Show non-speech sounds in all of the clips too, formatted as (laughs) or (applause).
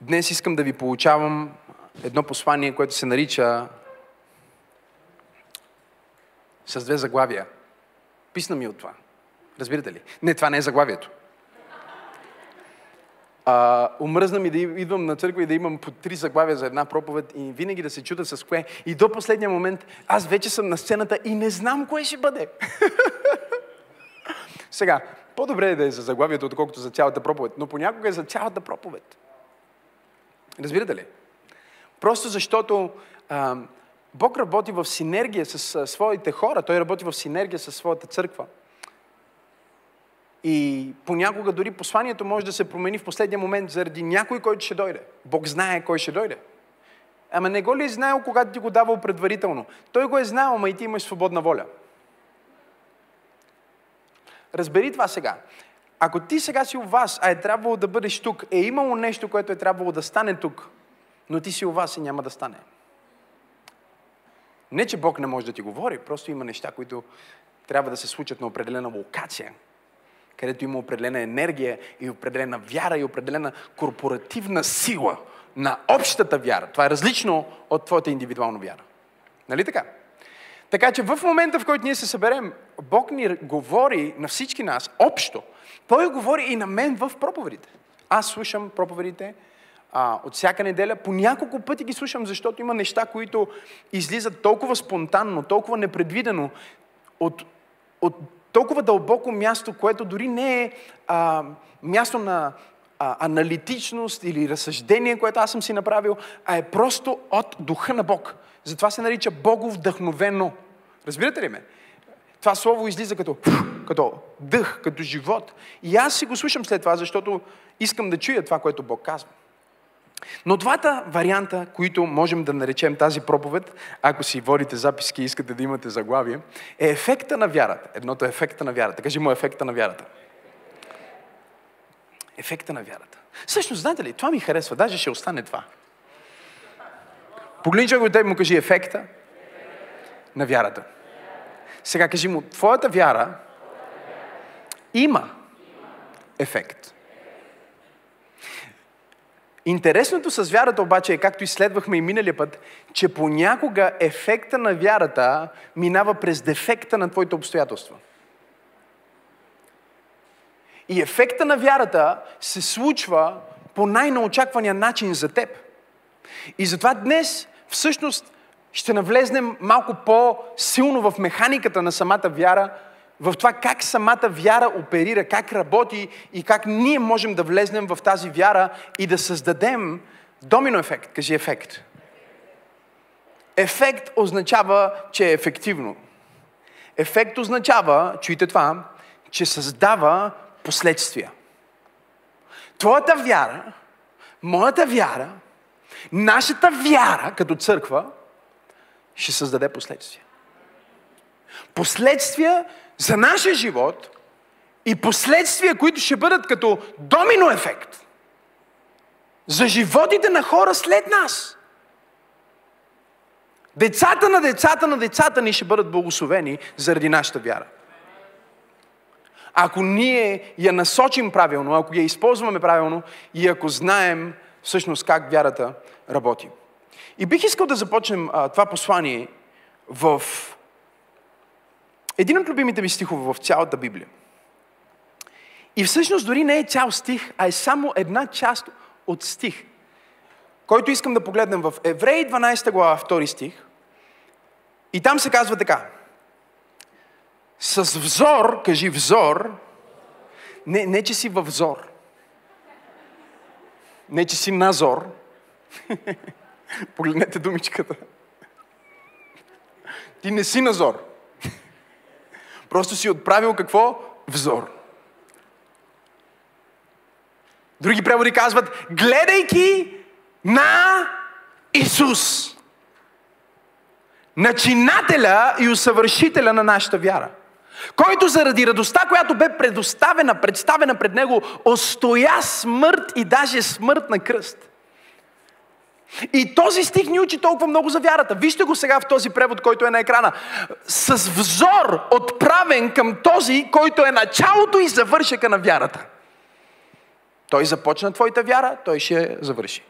Днес искам да ви получавам едно послание, което се нарича с две заглавия. Писна ми от това. Разбирате ли? Не, това не е заглавието. А, умръзна ми да идвам на църква и да имам по три заглавия за една проповед и винаги да се чуда с кое. И до последния момент аз вече съм на сцената и не знам кое ще бъде. (laughs) Сега, по-добре е да е за заглавието, отколкото за цялата проповед, но понякога е за цялата проповед. Разбирате ли? Просто защото а, Бог работи в синергия с а, своите хора, Той работи в синергия с своята църква. И понякога дори посланието може да се промени в последния момент заради някой, който ще дойде. Бог знае кой ще дойде. Ама не го ли е знаел, когато ти го давал предварително? Той го е знаел, ама и ти имаш свободна воля. Разбери това сега. Ако ти сега си у вас, а е трябвало да бъдеш тук, е имало нещо, което е трябвало да стане тук, но ти си у вас и няма да стане. Не, че Бог не може да ти говори, просто има неща, които трябва да се случат на определена локация, където има определена енергия и определена вяра и определена корпоративна сила на общата вяра. Това е различно от твоята индивидуална вяра. Нали така? Така че в момента, в който ние се съберем, Бог ни говори на всички нас общо. Той говори и на мен в проповедите. Аз слушам проповедите а, от всяка неделя. По няколко пъти ги слушам, защото има неща, които излизат толкова спонтанно, толкова непредвидено, от, от толкова дълбоко място, което дори не е а, място на а, аналитичност или разсъждение, което аз съм си направил, а е просто от духа на Бог. Затова се нарича Богов вдъхновено. Разбирате ли ме? Това слово излиза като, като дъх, като живот. И аз си го слушам след това, защото искам да чуя това, което Бог казва. Но двата варианта, които можем да наречем тази проповед, ако си водите записки и искате да имате заглавие, е ефекта на вярата. Едното е ефекта на вярата. Кажи му ефекта на вярата. Ефекта на вярата. Всъщност, знаете ли, това ми харесва. Даже ще остане това. Погледни човек от теб му кажи ефекта на вярата. Сега кажи му, твоята вяра има ефект. Интересното с вярата обаче е, както изследвахме и миналия път, че понякога ефекта на вярата минава през дефекта на твоите обстоятелства. И ефекта на вярата се случва по най-неочаквания начин за теб. И затова днес всъщност ще навлезнем малко по-силно в механиката на самата вяра, в това как самата вяра оперира, как работи и как ние можем да влезнем в тази вяра и да създадем домино ефект. Кажи ефект. Ефект означава, че е ефективно. Ефект означава, чуйте това, че създава последствия. Твоята вяра, моята вяра, нашата вяра като църква ще създаде последствия. Последствия за нашия живот и последствия, които ще бъдат като домино ефект за животите на хора след нас. Децата на децата на децата ни ще бъдат благословени заради нашата вяра. Ако ние я насочим правилно, ако я използваме правилно и ако знаем всъщност как вярата работи. И бих искал да започнем а, това послание в един от любимите ми стихове в цялата Библия. И всъщност дори не е цял стих, а е само една част от стих, който искам да погледнем в Евреи 12 глава, 2 стих. И там се казва така. С взор, кажи взор, не, не че си във взор, не че си назор, (laughs) (laughs) погледнете думичката. Ти не си назор. Просто си отправил какво? Взор. Други преводи казват, гледайки на Исус. Начинателя и усъвършителя на нашата вяра. Който заради радостта, която бе предоставена, представена пред него, остоя смърт и даже смърт на кръст. И този стих ни учи толкова много за вярата. Вижте го сега в този превод, който е на екрана. С взор отправен към този, който е началото и завършека на вярата. Той започна твоята вяра, той ще завърши.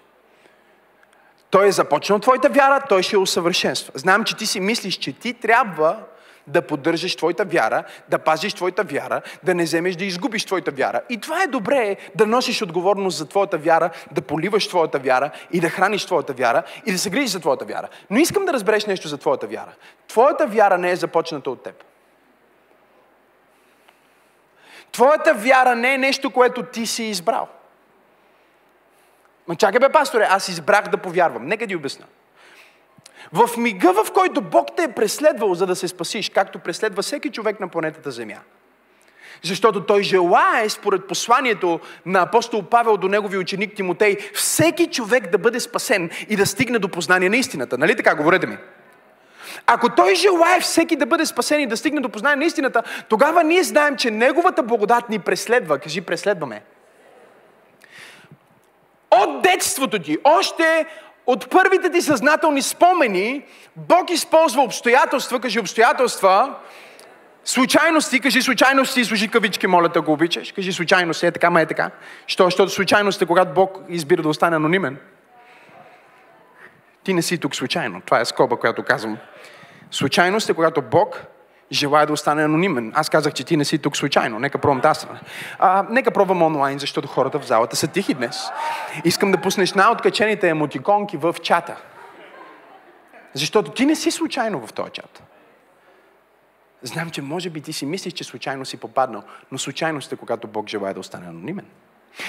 Той е започнал твоята вяра, той ще я усъвършенства. Знам, че ти си мислиш, че ти трябва да поддържаш твоята вяра, да пазиш твоята вяра, да не вземеш да изгубиш твоята вяра. И това е добре, да носиш отговорност за твоята вяра, да поливаш твоята вяра и да храниш твоята вяра и да се грижиш за твоята вяра. Но искам да разбереш нещо за твоята вяра. Твоята вяра не е започната от теб. Твоята вяра не е нещо, което ти си избрал. Ма чакай бе, пасторе, аз избрах да повярвам. Нека ти обясна. В мига, в който Бог те е преследвал, за да се спасиш, както преследва всеки човек на планетата Земя. Защото той желае, според посланието на апостол Павел до негови ученик Тимотей, всеки човек да бъде спасен и да стигне до познание на истината. Нали така? Говорете ми. Ако той желае всеки да бъде спасен и да стигне до познание на истината, тогава ние знаем, че неговата благодат ни преследва. Кажи, преследваме. От детството ти, още от първите ти съзнателни спомени, Бог използва обстоятелства, кажи обстоятелства, случайности, кажи случайности, служи кавички, моля да го обичаш. Кажи случайности, е така, ма е така. Що, защото случайност е когато Бог избира да остане анонимен. Ти не си тук случайно. Това е скоба, която казвам. Случайност е когато Бог желая да остане анонимен. Аз казах, че ти не си тук случайно. Нека пробвам тази страна. А, нека пробвам онлайн, защото хората в залата са тихи днес. Искам да пуснеш най-откачените емотиконки в чата. Защото ти не си случайно в този чат. Знам, че може би ти си мислиш, че случайно си попаднал, но случайност е, когато Бог желая да остане анонимен.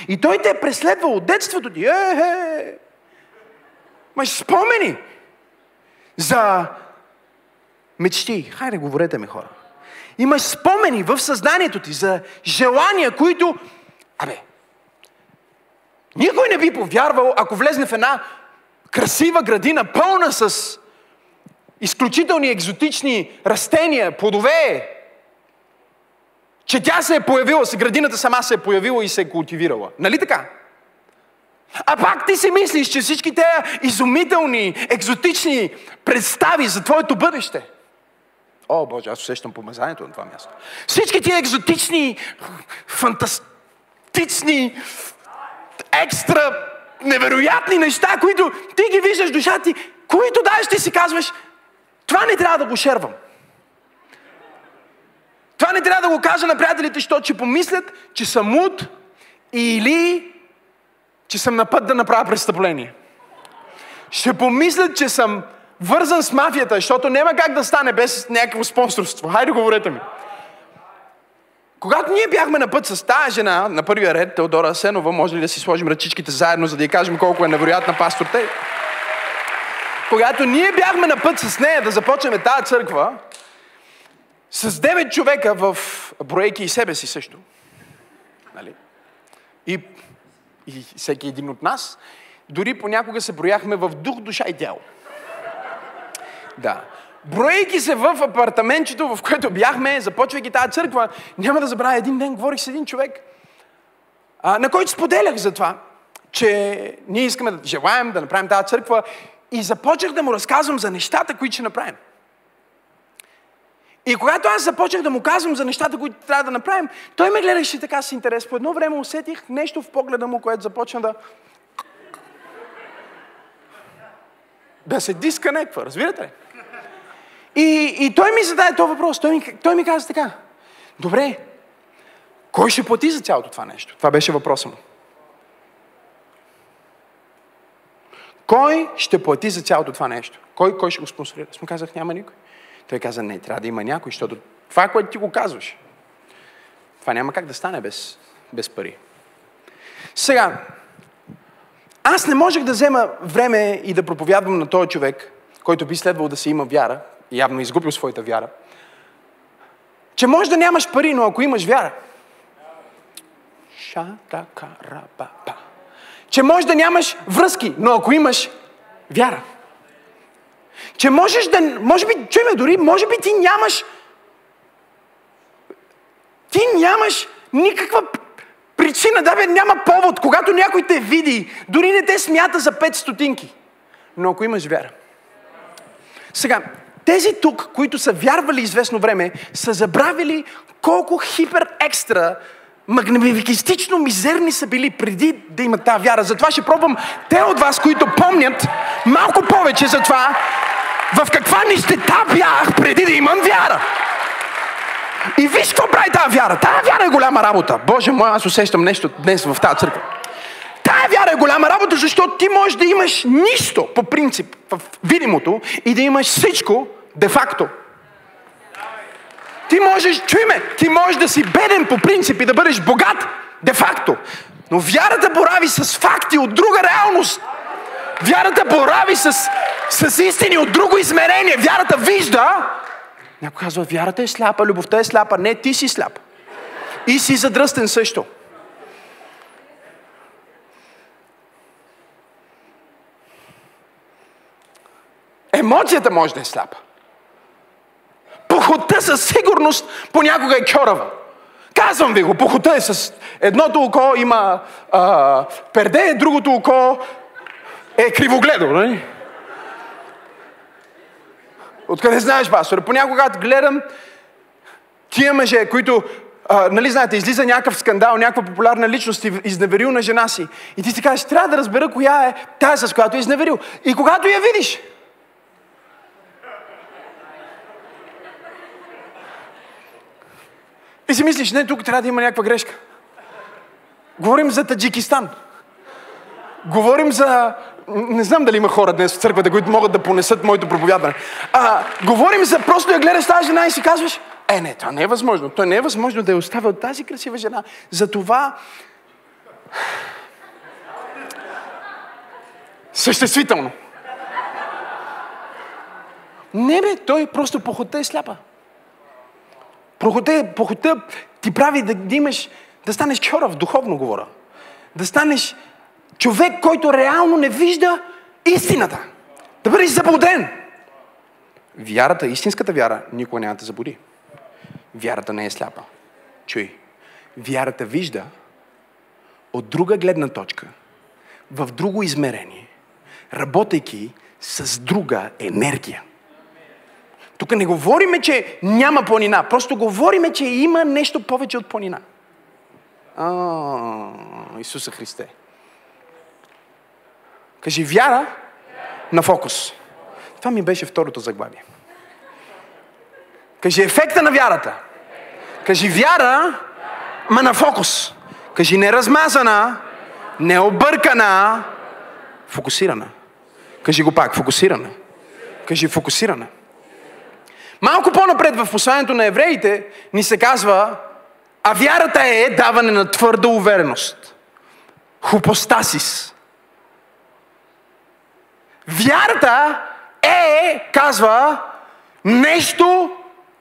И той те е преследвал от детството ти. Е-е! Маш спомени за мечти. Хайде, говорете ми хора. Имаш спомени в съзнанието ти за желания, които... Абе, никой не би повярвал, ако влезне в една красива градина, пълна с изключителни екзотични растения, плодове, че тя се е появила, с градината сама се е появила и се е култивирала. Нали така? А пак ти си мислиш, че всички тези изумителни, екзотични представи за твоето бъдеще – О, Боже, аз усещам помазанието на това място. Всички тия екзотични, фантастични, екстра, невероятни неща, които ти ги виждаш душа ти, които даеш ти си казваш, това не трябва да го шервам. Това не трябва да го кажа на приятелите, защото че помислят, че съм муд или че съм на път да направя престъпление. Ще помислят, че съм вързан с мафията, защото няма как да стане без някакво спонсорство. Хайде, говорете ми. Когато ние бяхме на път с тази жена, на първия ред, Теодора Сенова, може ли да си сложим ръчичките заедно, за да й кажем колко е невероятна пастор Тей? Когато ние бяхме на път с нея да започнем тази църква, с девет човека в броейки и себе си също, нали? и, и всеки един от нас, дори понякога се брояхме в дух, душа и тяло. Да. Броейки се в апартаментчето, в което бяхме, започвайки тази църква, няма да забравя, един ден говорих с един човек, а, на който споделях за това, че ние искаме да желаем да направим тази църква и започнах да му разказвам за нещата, които ще направим. И когато аз започнах да му казвам за нещата, които трябва да направим, той ме гледаше така с интерес. По едно време усетих нещо в погледа му, което започна да... Да се дисконектва, разбирате ли? И, и той ми зададе този въпрос. Той ми, той ми каза така. Добре, кой ще плати за цялото това нещо? Това беше въпросът му. Кой ще плати за цялото това нещо? Кой, кой ще го спонсорира? Аз му казах, няма никой. Той каза, не, трябва да има някой, защото това, което ти го казваш, това няма как да стане без, без пари. Сега, аз не можех да взема време и да проповядвам на този човек, който би следвал да се има вяра, явно изгубил своята вяра, че може да нямаш пари, но ако имаш вяра, Шатакарабаба. Че може да нямаш връзки, но ако имаш вяра. Че можеш да... Може би, чуй ме, дори, може би ти нямаш... Ти нямаш никаква причина, да бе, няма повод. Когато някой те види, дори не те смята за пет стотинки. Но ако имаш вяра. Сега, тези тук, които са вярвали известно време, са забравили колко хипер екстра магнификистично мизерни са били преди да имат тази вяра. Затова ще пробвам те от вас, които помнят малко повече за това, в каква нищета бях преди да имам вяра. И виж какво прави тази вяра. Тая вяра е голяма работа. Боже мой, аз усещам нещо днес в тази църква. Тая вяра е голяма работа, защото ти можеш да имаш нищо по принцип в видимото и да имаш всичко де-факто. Ти можеш, чуй ме, ти можеш да си беден по принцип и да бъдеш богат де-факто. Но вярата борави с факти от друга реалност. Вярата борави с, с истини от друго измерение. Вярата вижда. Някой казва, вярата е сляпа, любовта е сляпа. Не, ти си сляп. И си задръстен също. Емоцията може да е сляпа. Похота със сигурност понякога е кьорава. Казвам ви го, похота е с едното око има а, перде, другото око е кривогледо, нали? Откъде знаеш, пастор? Понякога, гледам тия мъже, които, а, нали знаете, излиза някакъв скандал, някаква популярна личност и изневерил на жена си. И ти си кажеш, трябва да разбера коя е тази, с която е изневерил. И когато я видиш, И си мислиш, не, тук трябва да има някаква грешка. Говорим за Таджикистан. Говорим за... Не знам дали има хора днес в църквата, които могат да понесат моето проповядване. А, говорим за просто я гледаш тази жена и си казваш, е, не, това не е възможно. То не е възможно да я оставя от тази красива жена. Затова съществително. Не бе, той просто похота е сляпа. Прохота, похота ти прави да, да имаш, да станеш чорав, духовно говоря. Да станеш човек, който реално не вижда истината. Да бъдеш заблуден. Вярата, истинската вяра, никога няма да забуди. Вярата не е сляпа. Чуй. Вярата вижда от друга гледна точка, в друго измерение, работейки с друга енергия. Тук не говориме, че няма планина. Просто говориме, че има нещо повече от планина. А, Исуса Христе. Кажи вяра на фокус. Това ми беше второто заглавие. Кажи ефекта на вярата. Кажи вяра, ма на фокус. Кажи не размазана, не объркана, фокусирана. Кажи го пак, фокусирана. Кажи фокусирана. Малко по-напред в посланието на евреите ни се казва, а вярата е даване на твърда увереност. Хупостасис. Вярата е, казва, нещо,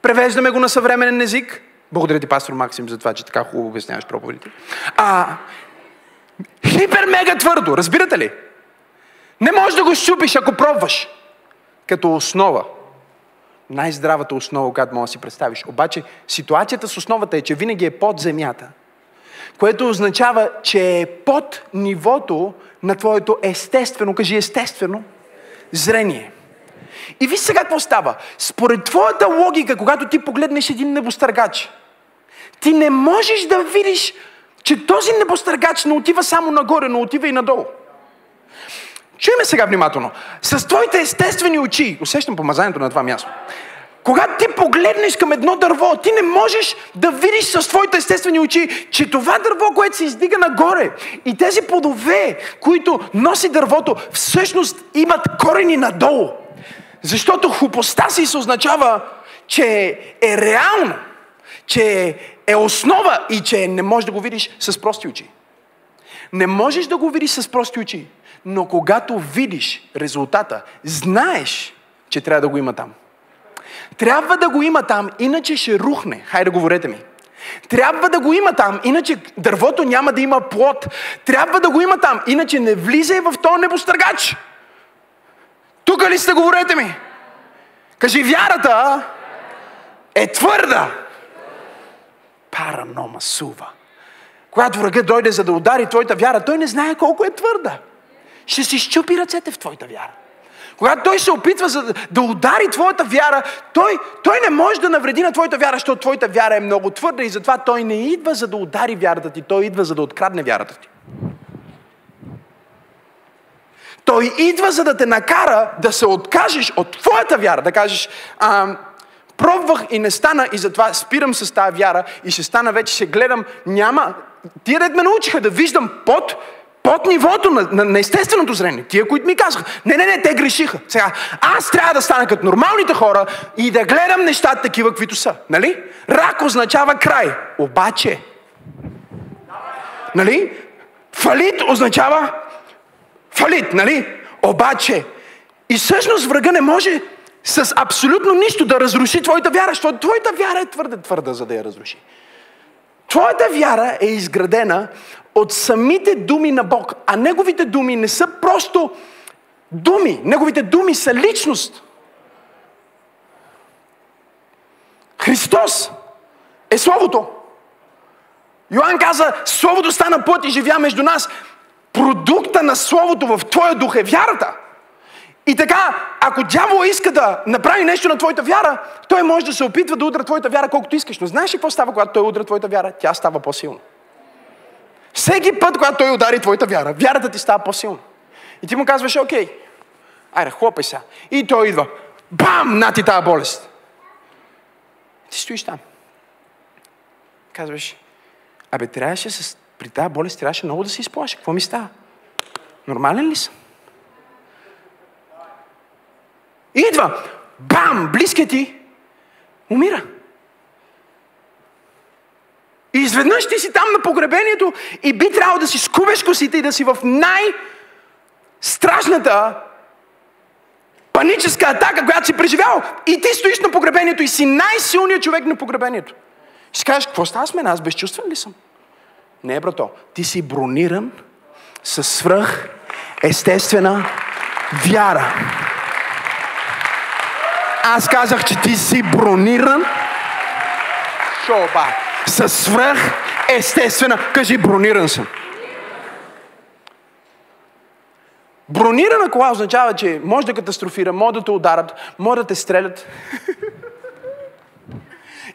превеждаме го на съвременен език. Благодаря ти, пастор Максим, за това, че така хубаво обясняваш проповедите. А, хипер-мега твърдо, разбирате ли? Не можеш да го щупиш, ако пробваш. Като основа най-здравата основа, която може да си представиш. Обаче ситуацията с основата е, че винаги е под земята. Което означава, че е под нивото на твоето естествено, кажи естествено, зрение. И виж сега какво става. Според твоята логика, когато ти погледнеш един небостъргач, ти не можеш да видиш, че този небостъргач не отива само нагоре, но отива и надолу. Чуй ме сега внимателно. С твоите естествени очи, усещам помазанието на това място, когато ти погледнеш към едно дърво, ти не можеш да видиш с твоите естествени очи, че това дърво, което се издига нагоре и тези плодове, които носи дървото, всъщност имат корени надолу. Защото хупостаси се означава, че е реално, че е основа и че не можеш да го видиш с прости очи. Не можеш да го видиш с прости очи, но когато видиш резултата, знаеш, че трябва да го има там. Трябва да го има там, иначе ще рухне. Хайде, говорете ми. Трябва да го има там, иначе дървото няма да има плод. Трябва да го има там, иначе не влизай в този небостъргач. Тук ли сте, говорете ми? Кажи, вярата е твърда. Паранома сува. Когато врага дойде за да удари твоята вяра, той не знае колко е твърда. Ще си щупи ръцете в твоята вяра. Когато той се опитва за, да- да удари твоята вяра, той, той не може да навреди на твоята вяра, защото твоята вяра е много твърда и затова той не идва за да удари вярата ти, той идва за да открадне вярата ти. Той идва за да те накара да се откажеш от твоята вяра, да кажеш, а, пробвах и не стана и затова спирам с тази вяра и ще стана вече, ще гледам, няма. Тия дед ме научиха да виждам под, под нивото на, на, на естественото зрение. Тия, които ми казаха, не, не, не, те грешиха. Сега, аз трябва да стана като нормалните хора и да гледам нещата такива, каквито са. Нали? Рак означава край. Обаче, нали? Фалит означава фалит, нали? Обаче, и всъщност врага не може с абсолютно нищо да разруши твоята вяра, защото твоята вяра е твърде твърда, за да я разруши. Твоята вяра е изградена от самите думи на Бог, а Неговите думи не са просто думи. Неговите думи са личност. Христос е Словото. Йоанн каза, Словото стана път и живя между нас. Продукта на Словото в твоя дух е вярата. И така, ако дявол иска да направи нещо на твоята вяра, той може да се опитва да удра твоята вяра колкото искаш. Но знаеш ли какво става, когато той удра твоята вяра? Тя става по-силна. Всеки път, когато той удари твоята вяра, вярата ти става по-силна. И ти му казваш, окей, айде, хлопай сега. И той идва, бам, на ти тази болест. Ти стоиш там. Казваш, абе, трябваше с... при тази болест трябваше много да се изплаша. Какво ми става? Нормален ли съм? Идва, бам, близкият ти умира. И изведнъж ти си там на погребението и би трябвало да си скубеш косите и да си в най-страшната паническа атака, която си преживял. И ти стоиш на погребението и си най-силният човек на погребението. И си кажеш, какво става с мен? Аз безчувствен ли съм? Не, брато. Ти си брониран със свръх естествена вяра. Аз казах, че ти си брониран шоба със свръх естествена. Кажи, брониран съм. Бронирана кола означава, че може да катастрофира, може да те ударат, може да те стрелят.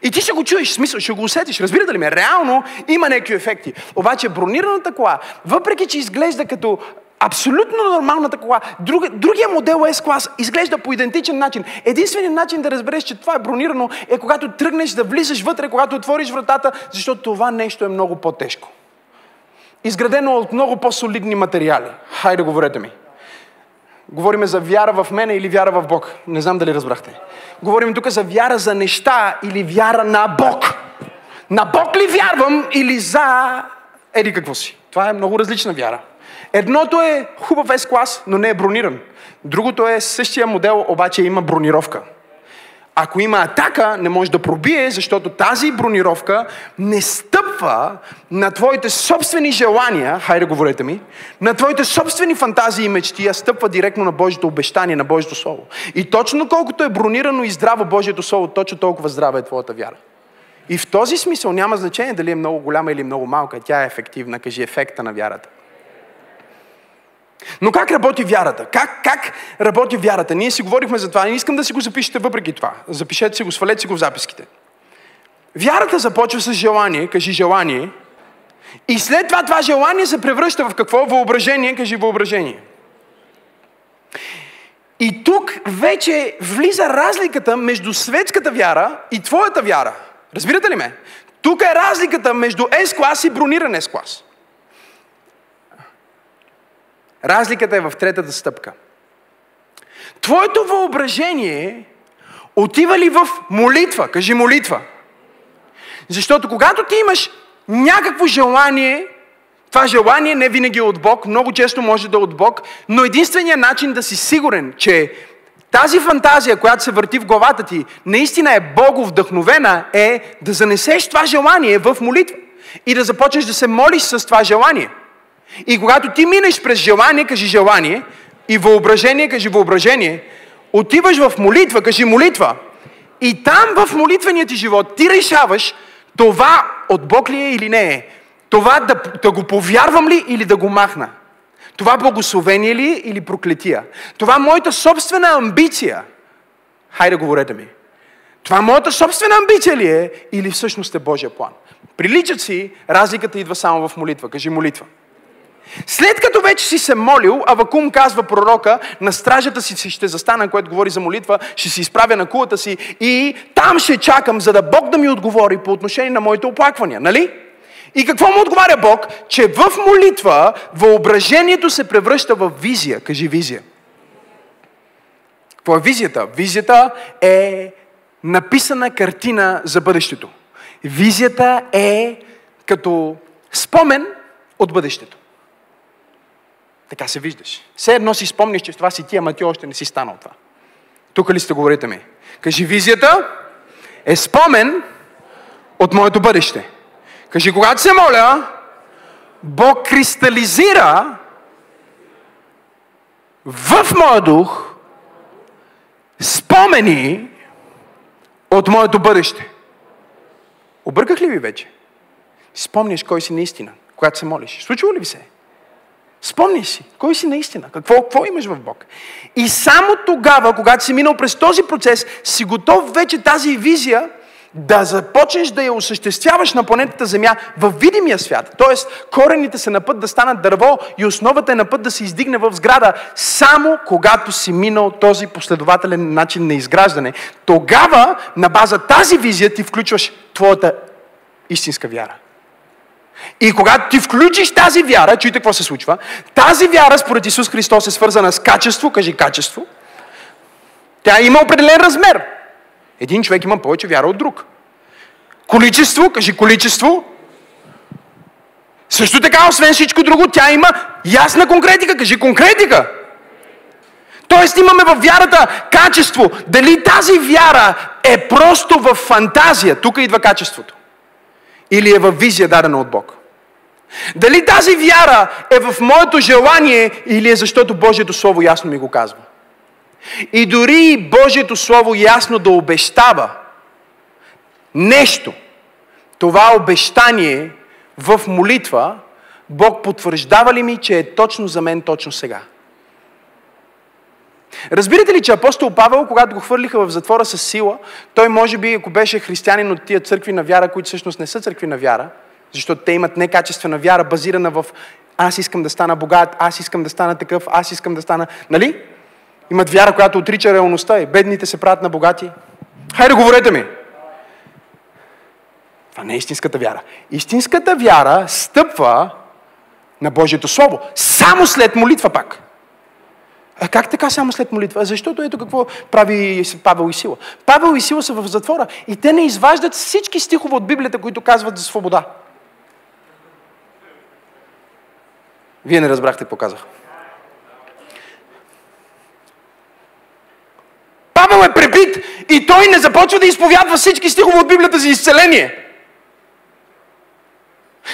И ти ще го чуеш, смисъл, ще го усетиш. Разбирате ли ме? Реално има някакви ефекти. Обаче бронираната кола, въпреки че изглежда като абсолютно нормалната кола, друг, другия модел S-клас изглежда по идентичен начин. Единственият начин да разбереш, че това е бронирано, е когато тръгнеш да влизаш вътре, когато отвориш вратата, защото това нещо е много по-тежко. Изградено от много по-солидни материали. Хайде, говорете ми. Говориме за вяра в мене или вяра в Бог. Не знам дали разбрахте. Говорим тук за вяра за неща или вяра на Бог. На Бог ли вярвам или за еди какво си? Това е много различна вяра. Едното е хубав S-клас, но не е брониран. Другото е същия модел, обаче има бронировка. Ако има атака, не може да пробие, защото тази бронировка не стъпва на твоите собствени желания, хайде говорете ми, на твоите собствени фантазии и мечти, а стъпва директно на Божието обещание, на Божието Слово. И точно колкото е бронирано и здраво Божието Слово, точно толкова здрава е твоята вяра. И в този смисъл няма значение дали е много голяма или много малка, тя е ефективна, кажи ефекта на вярата. Но как работи вярата? Как, как работи вярата? Ние си говорихме за това. Не искам да си го запишете въпреки това. Запишете си го, свалете си го в записките. Вярата започва с желание, кажи желание. И след това това желание се превръща в какво? Въображение, кажи въображение. И тук вече влиза разликата между светската вяра и твоята вяра. Разбирате ли ме? Тук е разликата между S-клас и брониран S-клас. Разликата е в третата стъпка. Твоето въображение отива ли в молитва? Кажи молитва. Защото когато ти имаш някакво желание, това желание не винаги е от Бог, много често може да е от Бог, но единственият начин да си сигурен, че тази фантазия, която се върти в главата ти, наистина е Богов вдъхновена, е да занесеш това желание в молитва и да започнеш да се молиш с това желание. И когато ти минеш през желание, кажи желание, и въображение, кажи въображение, отиваш в молитва, кажи молитва, и там в молитвения ти живот ти решаваш това от Бог ли е или не е. Това да, да го повярвам ли или да го махна. Това благословение ли е или проклетия? Това моята собствена амбиция? Хайде, говорете ми. Това моята собствена амбиция ли е или всъщност е Божия план? Приличат си, разликата идва само в молитва. Кажи молитва. След като вече си се молил, Авакум казва пророка, на стражата си ще застана, което говори за молитва, ще си изправя на кулата си и там ще чакам, за да Бог да ми отговори по отношение на моите оплаквания. Нали? И какво му отговаря Бог? Че в молитва въображението се превръща в визия. Кажи визия. Какво е визията? Визията е написана картина за бъдещето. Визията е като спомен от бъдещето. Така се виждаш. Все едно си спомниш, че това си ти, ама ти още не си станал това. Тук ли сте говорите ми? Кажи, визията е спомен от моето бъдеще. Кажи, когато се моля, Бог кристализира в моя дух спомени от моето бъдеще. Обърках ли ви вече? Спомняш кой си наистина, когато се молиш. Случва ли ви се? Спомни си, кой си наистина, какво, какво имаш в Бог. И само тогава, когато си минал през този процес, си готов вече тази визия да започнеш да я осъществяваш на планетата Земя в видимия свят. Тоест, корените са на път да станат дърво и основата е на път да се издигне в сграда. Само когато си минал този последователен начин на изграждане, тогава на база тази визия ти включваш твоята истинска вяра. И когато ти включиш тази вяра, чуйте какво се случва, тази вяра според Исус Христос е свързана с качество, кажи качество. Тя има определен размер. Един човек има повече вяра от друг. Количество, кажи количество. Също така, освен всичко друго, тя има ясна конкретика, кажи конкретика. Тоест имаме в вярата качество. Дали тази вяра е просто в фантазия, тук идва качеството. Или е в визия дадена от Бог. Дали тази вяра е в моето желание или е защото Божието Слово ясно ми го казва. И дори Божието Слово ясно да обещава нещо, това обещание в молитва, Бог потвърждава ли ми, че е точно за мен точно сега? Разбирате ли, че апостол Павел, когато го хвърлиха в затвора с сила, той може би, ако беше християнин от тия църкви на вяра, които всъщност не са църкви на вяра, защото те имат некачествена вяра, базирана в аз искам да стана богат, аз искам да стана такъв, аз искам да стана... Нали? Имат вяра, която отрича реалността и бедните се правят на богати. Хайде, говорете ми! Това не е истинската вяра. Истинската вяра стъпва на Божието Слово. Само след молитва пак. А как така само след молитва? Защото ето какво прави Павел и Сила. Павел и Сила са в затвора и те не изваждат всички стихове от Библията, които казват за свобода. Вие не разбрахте какво казах. Павел е пребит и той не започва да изповядва всички стихове от Библията за изцеление.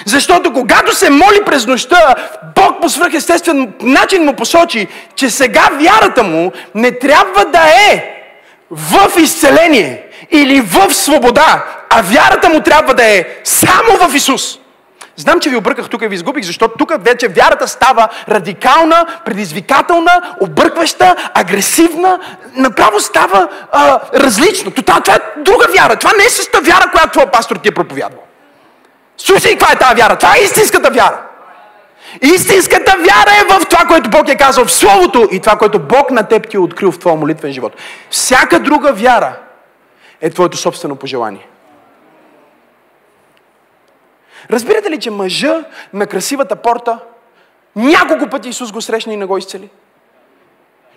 Защото когато се моли през нощта, Бог по свръхестествен начин му посочи, че сега вярата му не трябва да е в изцеление или в свобода, а вярата му трябва да е само в Исус. Знам, че ви обърках тук и ви изгубих, защото тук вече вярата става радикална, предизвикателна, объркваща, агресивна, направо става а, различно. Това, това е друга вяра. Това не е същата вяра, която твой пастор ти е проповядвал. Слушай, каква е тази вяра? Това е истинската вяра. Истинската вяра е в това, което Бог е казал в Словото и това, което Бог на теб ти е открил в твоя молитвен живот. Всяка друга вяра е твоето собствено пожелание. Разбирате ли, че мъжа на красивата порта няколко пъти Исус го срещна и не го изцели?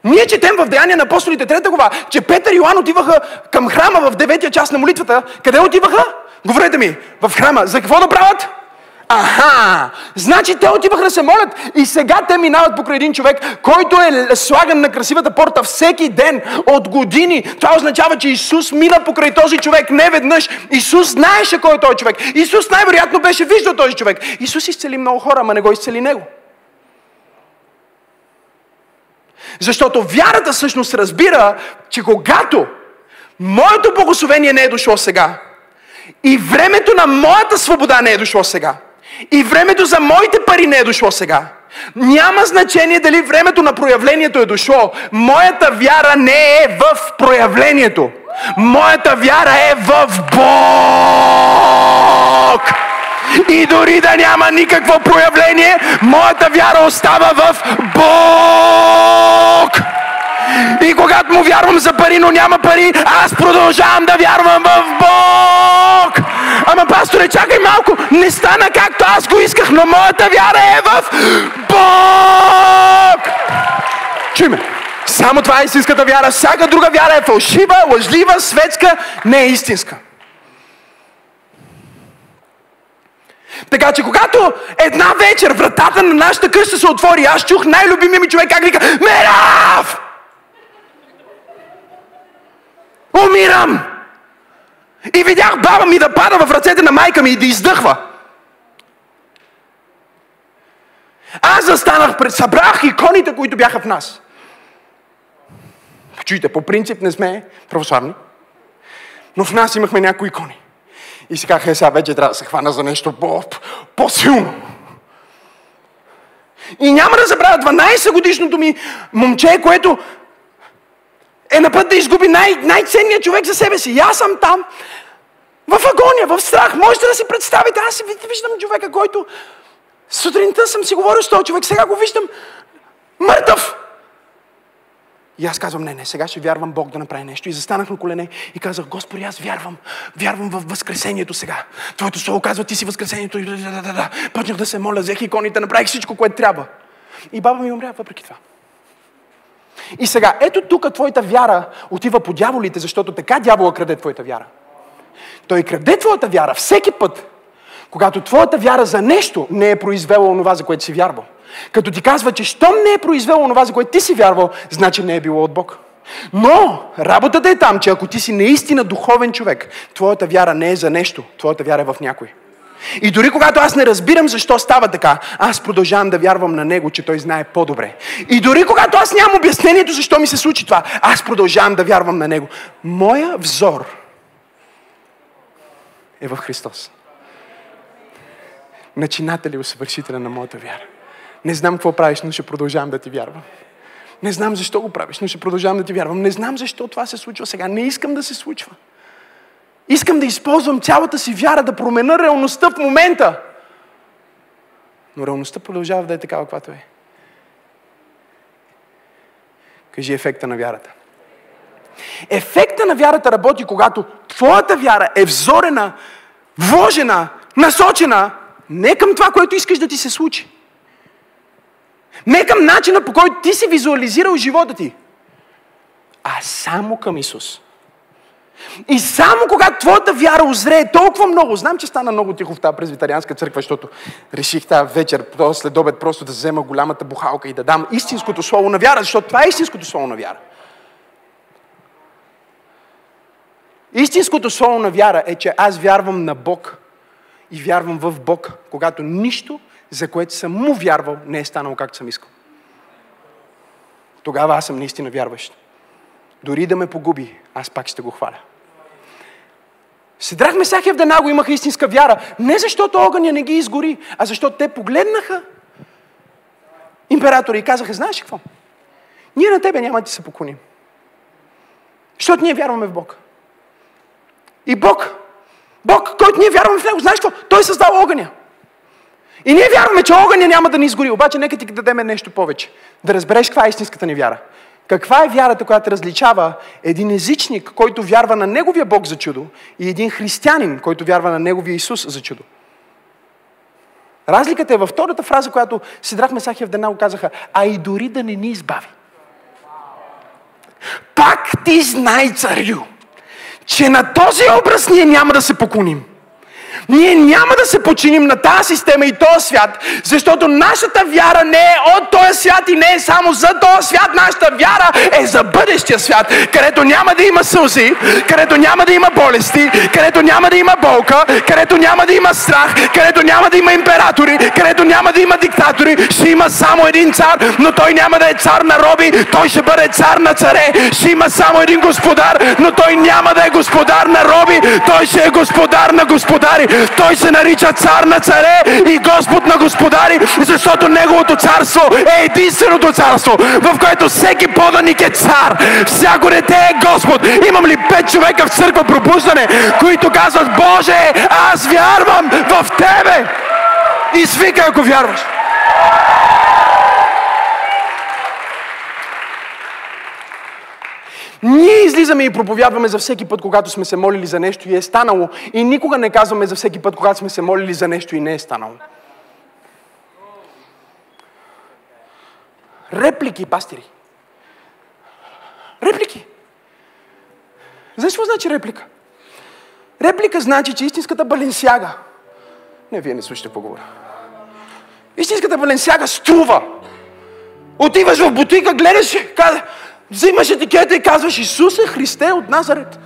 Ние четем в Деяния на апостолите, трета глава, че Петър и Йоан отиваха към храма в деветия час на молитвата. Къде отиваха? Говорете ми, в храма. За какво да правят? Аха! Значи те отиваха да се молят и сега те минават покрай един човек, който е слаган на красивата порта всеки ден от години. Това означава, че Исус мина покрай този човек не веднъж. Исус знаеше кой е този човек. Исус най-вероятно беше виждал този човек. Исус изцели много хора, ама не го изцели него. Защото вярата всъщност разбира, че когато моето благословение не е дошло сега, и времето на моята свобода не е дошло сега, и времето за моите пари не е дошло сега, Няма значение дали времето на проявлението е дошло. Моята вяра не е в проявлението. Моята вяра е в Бог. И дори да няма никакво проявление, моята вяра остава в Бог. И когато му вярвам за пари, но няма пари, аз продължавам да вярвам в Бог. Ама, пасторе, чакай малко, не стана както аз го исках, но моята вяра е в Бог. Чуй ме. Само това е истинската вяра. Всяка друга вяра е фалшива, лъжлива, светска, не е истинска. Така че когато една вечер вратата на нашата къща се отвори, аз чух най-любимия ми човек как вика Мерав! Умирам! И видях баба ми да пада в ръцете на майка ми и да издъхва. Аз застанах пред, събрах иконите, които бяха в нас. Чуйте, по принцип не сме православни, но в нас имахме някои икони. И казах, е, сега вече трябва да се хвана за нещо по, по-силно. И няма да забравя 12 годишното ми момче, което е на път да изгуби най- най-ценният човек за себе си. И аз съм там, в агония, в страх. Можете да си представите, аз виждам човека, който сутринта съм си говорил с този човек, сега го виждам мъртъв. И аз казвам, не, не, сега ще вярвам Бог да направи нещо. И застанах на колене и казах, Господи, аз вярвам, вярвам в Възкресението сега. Твоето слово казва, ти си Възкресението. Да, да, да, да. Почнах да се моля, взех иконите, направих всичко, което трябва. И баба ми умря въпреки това. И сега, ето тук твоята вяра отива по дяволите, защото така дявола краде твоята вяра. Той краде твоята вяра всеки път, когато твоята вяра за нещо не е произвела онова, за което си вярвал. Като ти казва, че щом не е произвело онова, за което ти си вярвал, значи не е било от Бог. Но работата е там, че ако ти си наистина духовен човек, твоята вяра не е за нещо, твоята вяра е в някой. И дори когато аз не разбирам защо става така, аз продължавам да вярвам на Него, че Той знае по-добре. И дори когато аз нямам обяснението защо ми се случи това, аз продължавам да вярвам на Него. Моя взор е в Христос. Начинателя и усъвършителя на моята вяра. Не знам какво правиш, но ще продължавам да ти вярвам. Не знам защо го правиш, но ще продължавам да ти вярвам. Не знам защо това се случва сега. Не искам да се случва. Искам да използвам цялата си вяра да променя реалността в момента. Но реалността продължава да е такава, каквато е. Кажи ефекта на вярата. Ефекта на вярата работи, когато твоята вяра е взорена, вложена, насочена не към това, което искаш да ти се случи. Не към начина по който ти си визуализирал живота ти, а само към Исус. И само когато твоята вяра озрее толкова много, знам, че стана много тихо в тази презвитарианска църква, защото реших тази вечер, след обед, просто да взема голямата бухалка и да дам истинското слово на вяра, защото това е истинското слово на вяра. Истинското слово на вяра е, че аз вярвам на Бог и вярвам в Бог, когато нищо за което съм му вярвал, не е станало както съм искал. Тогава аз съм наистина вярващ. Дори да ме погуби, аз пак ще го хваля. Седрах Месах и Евденаго имаха истинска вяра. Не защото огъня не ги изгори, а защото те погледнаха императори и казаха, знаеш какво? Ние на тебе няма да ти се поклоним. Защото ние вярваме в Бог. И Бог, Бог, който ние вярваме в Него, знаеш какво? Той създал огъня. И ние вярваме, че огъня няма да ни изгори. Обаче нека ти дадеме нещо повече. Да разбереш каква е истинската ни вяра. Каква е вярата, която различава един езичник, който вярва на неговия Бог за чудо и един християнин, който вярва на неговия Исус за чудо? Разликата е във втората фраза, която Сидрах Месах и Евдена казаха, а и дори да не ни избави. Пак ти знай, царю, че на този образ ние няма да се поклоним. Ние няма да се починим на тази система и този свят, защото нашата вяра не е от този свят, и не е само за този свят. Нашата вяра е за бъдещия свят, където няма да има сълзи, където няма да има болести, където няма да има болка, където няма да има страх, където няма да има императори, където няма да има диктатори. Ще има само един цар, но той няма да е цар на роби, той ще бъде цар на царе. Ще има само един господар, но той няма да е господар на роби, той ще е господар на господари. Той се нарича цар на царе и Господ на господари, защото неговото царство е единственото царство, в което всеки поданик е цар. Всяко дете е Господ. Имам ли пет човека в църква пробуждане, които казват, Боже, аз вярвам в Тебе. И свика, ако вярваш. Ние излизаме и проповядваме за всеки път, когато сме се молили за нещо и е станало. И никога не казваме за всеки път, когато сме се молили за нещо и не е станало. Реплики, пастири. Реплики. Знаеш какво значи реплика? Реплика значи, че истинската баленсяга. Не, вие не слушате какво говоря. Истинската баленсяга струва. Отиваш в бутика, гледаш, каза, взимаш етикета и казваш Исусе Христе от Назарет.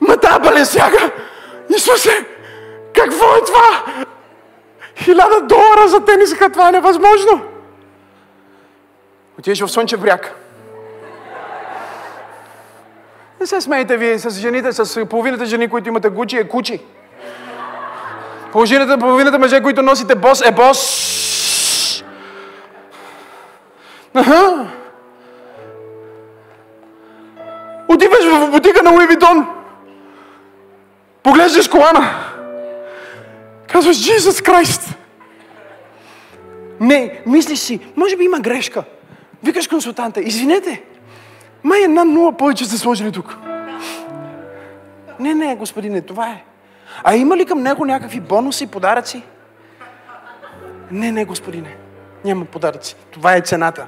Ма тази баленсяга, Исусе, какво е това? Хиляда долара за тениска, това е невъзможно. Отидеш в Слънчев бряг. Не се смейте вие с жените, с половината жени, които имате гучи, е кучи. Половината, половината мъже, които носите бос, е бос. Аха. Отиваш в бутика на Луи Витон. Поглеждаш колана. Казваш, Jesus Christ. Не, мислиш си, може би има грешка. Викаш консултанта, извинете, май една нула повече сте сложили тук. Не, не, господине, това е. А има ли към него някакви бонуси, подаръци? Не, не, господине. Няма подаръци. Това е цената.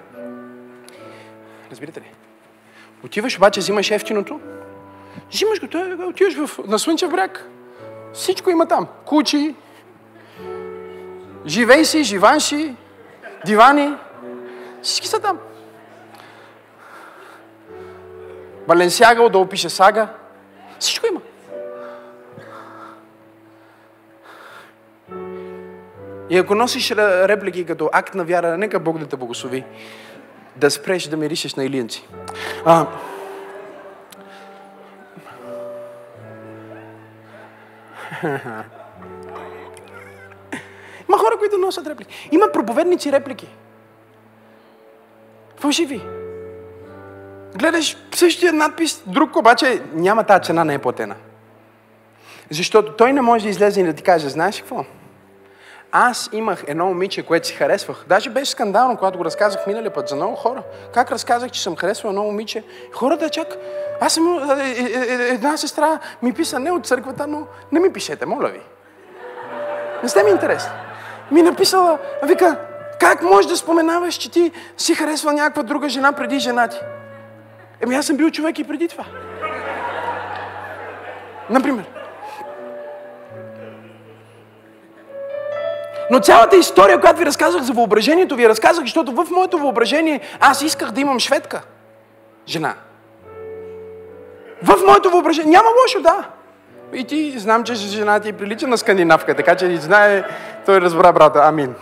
Разбирате ли? Отиваш обаче, взимаш ефтиното. Взимаш го, той, отиваш в, на Слънчев бряг. Всичко има там. Кучи, живей си, живанши, дивани. Всички са там. Баленсяга, отдолу пише сага. Всичко има. И ако носиш реплики като акт на вяра, нека Бог да те благослови. Да спреш да миришеш на илиенци. А, (laughs) Има хора, които носят реплики. Има проповедници реплики. Фалшиви. Гледаш същия надпис, друг обаче няма тази цена, не е платена. Защото той не може да излезе и да ти каже, знаеш какво? Аз имах едно момиче, което си харесвах. Даже беше скандално, когато го разказах миналия път за много хора. Как разказах, че съм харесвал едно момиче. Хората чак... Аз съм... Е, е, е, една сестра ми писа не от църквата, но не ми пишете, моля ви. Не сте ми интересни. Ми написала, вика, как можеш да споменаваш, че ти си харесвал някаква друга жена преди жена ти? Еми аз съм бил човек и преди това. Например. Но цялата история, която ви разказах за въображението, ви разказах, защото в моето въображение аз исках да имам шведка жена. В моето въображение. Няма лошо, да. И ти знам, че жена ти е прилича на скандинавка, така че знае, той разбра брата. Амин.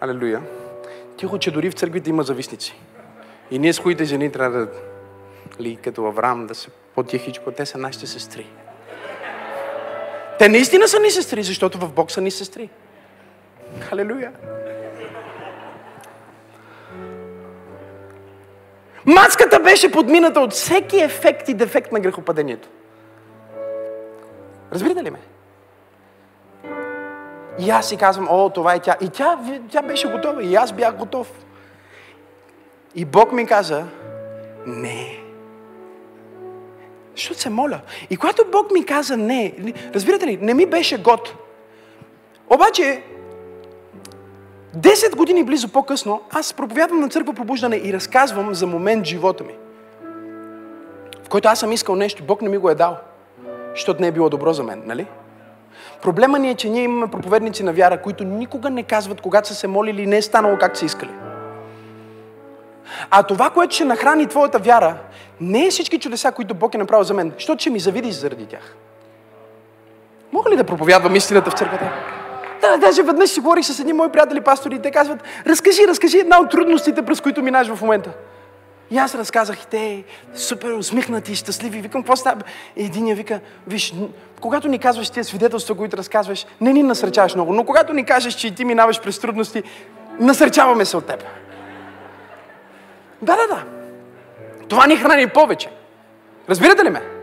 Алелуя. Тихо, че дори в църквите има зависници. И ние с които жени трябва да, ли, като Авраам, да се по-тихичко, те са нашите сестри. Те наистина са ни сестри, защото в Бог са ни сестри. Халелуя! Маската беше подмината от всеки ефект и дефект на грехопадението. Разбирате ли ме? И аз си казвам, о, това е тя. И тя, тя беше готова. И аз бях готов. И Бог ми каза, не. Защото се моля. И когато Бог ми каза не, разбирате ли, не ми беше год. Обаче, 10 години близо по-късно, аз проповядвам на църква пробуждане и разказвам за момент в живота ми, в който аз съм искал нещо, Бог не ми го е дал, защото не е било добро за мен, нали? Проблема ни е, че ние имаме проповедници на вяра, които никога не казват, когато са се молили, не е станало както са искали. А това, което ще нахрани твоята вяра, не е всички чудеса, които Бог е направил за мен, защото ще ми завидиш заради тях. Мога ли да проповядвам истината в църквата? Да, даже веднъж си говорих с едни мои приятели пастори и те казват, разкажи, разкажи една от трудностите, през които минаш в момента. И аз разказах и те, супер усмихнати, щастливи. Викам, какво става? И един вика, виж, когато ни казваш тия свидетелства, които разказваш, не ни насърчаваш много, но когато ни кажеш, че и ти минаваш през трудности, насърчаваме се от теб. Да, да, да. Това ни храни повече. Разбирате ли ме?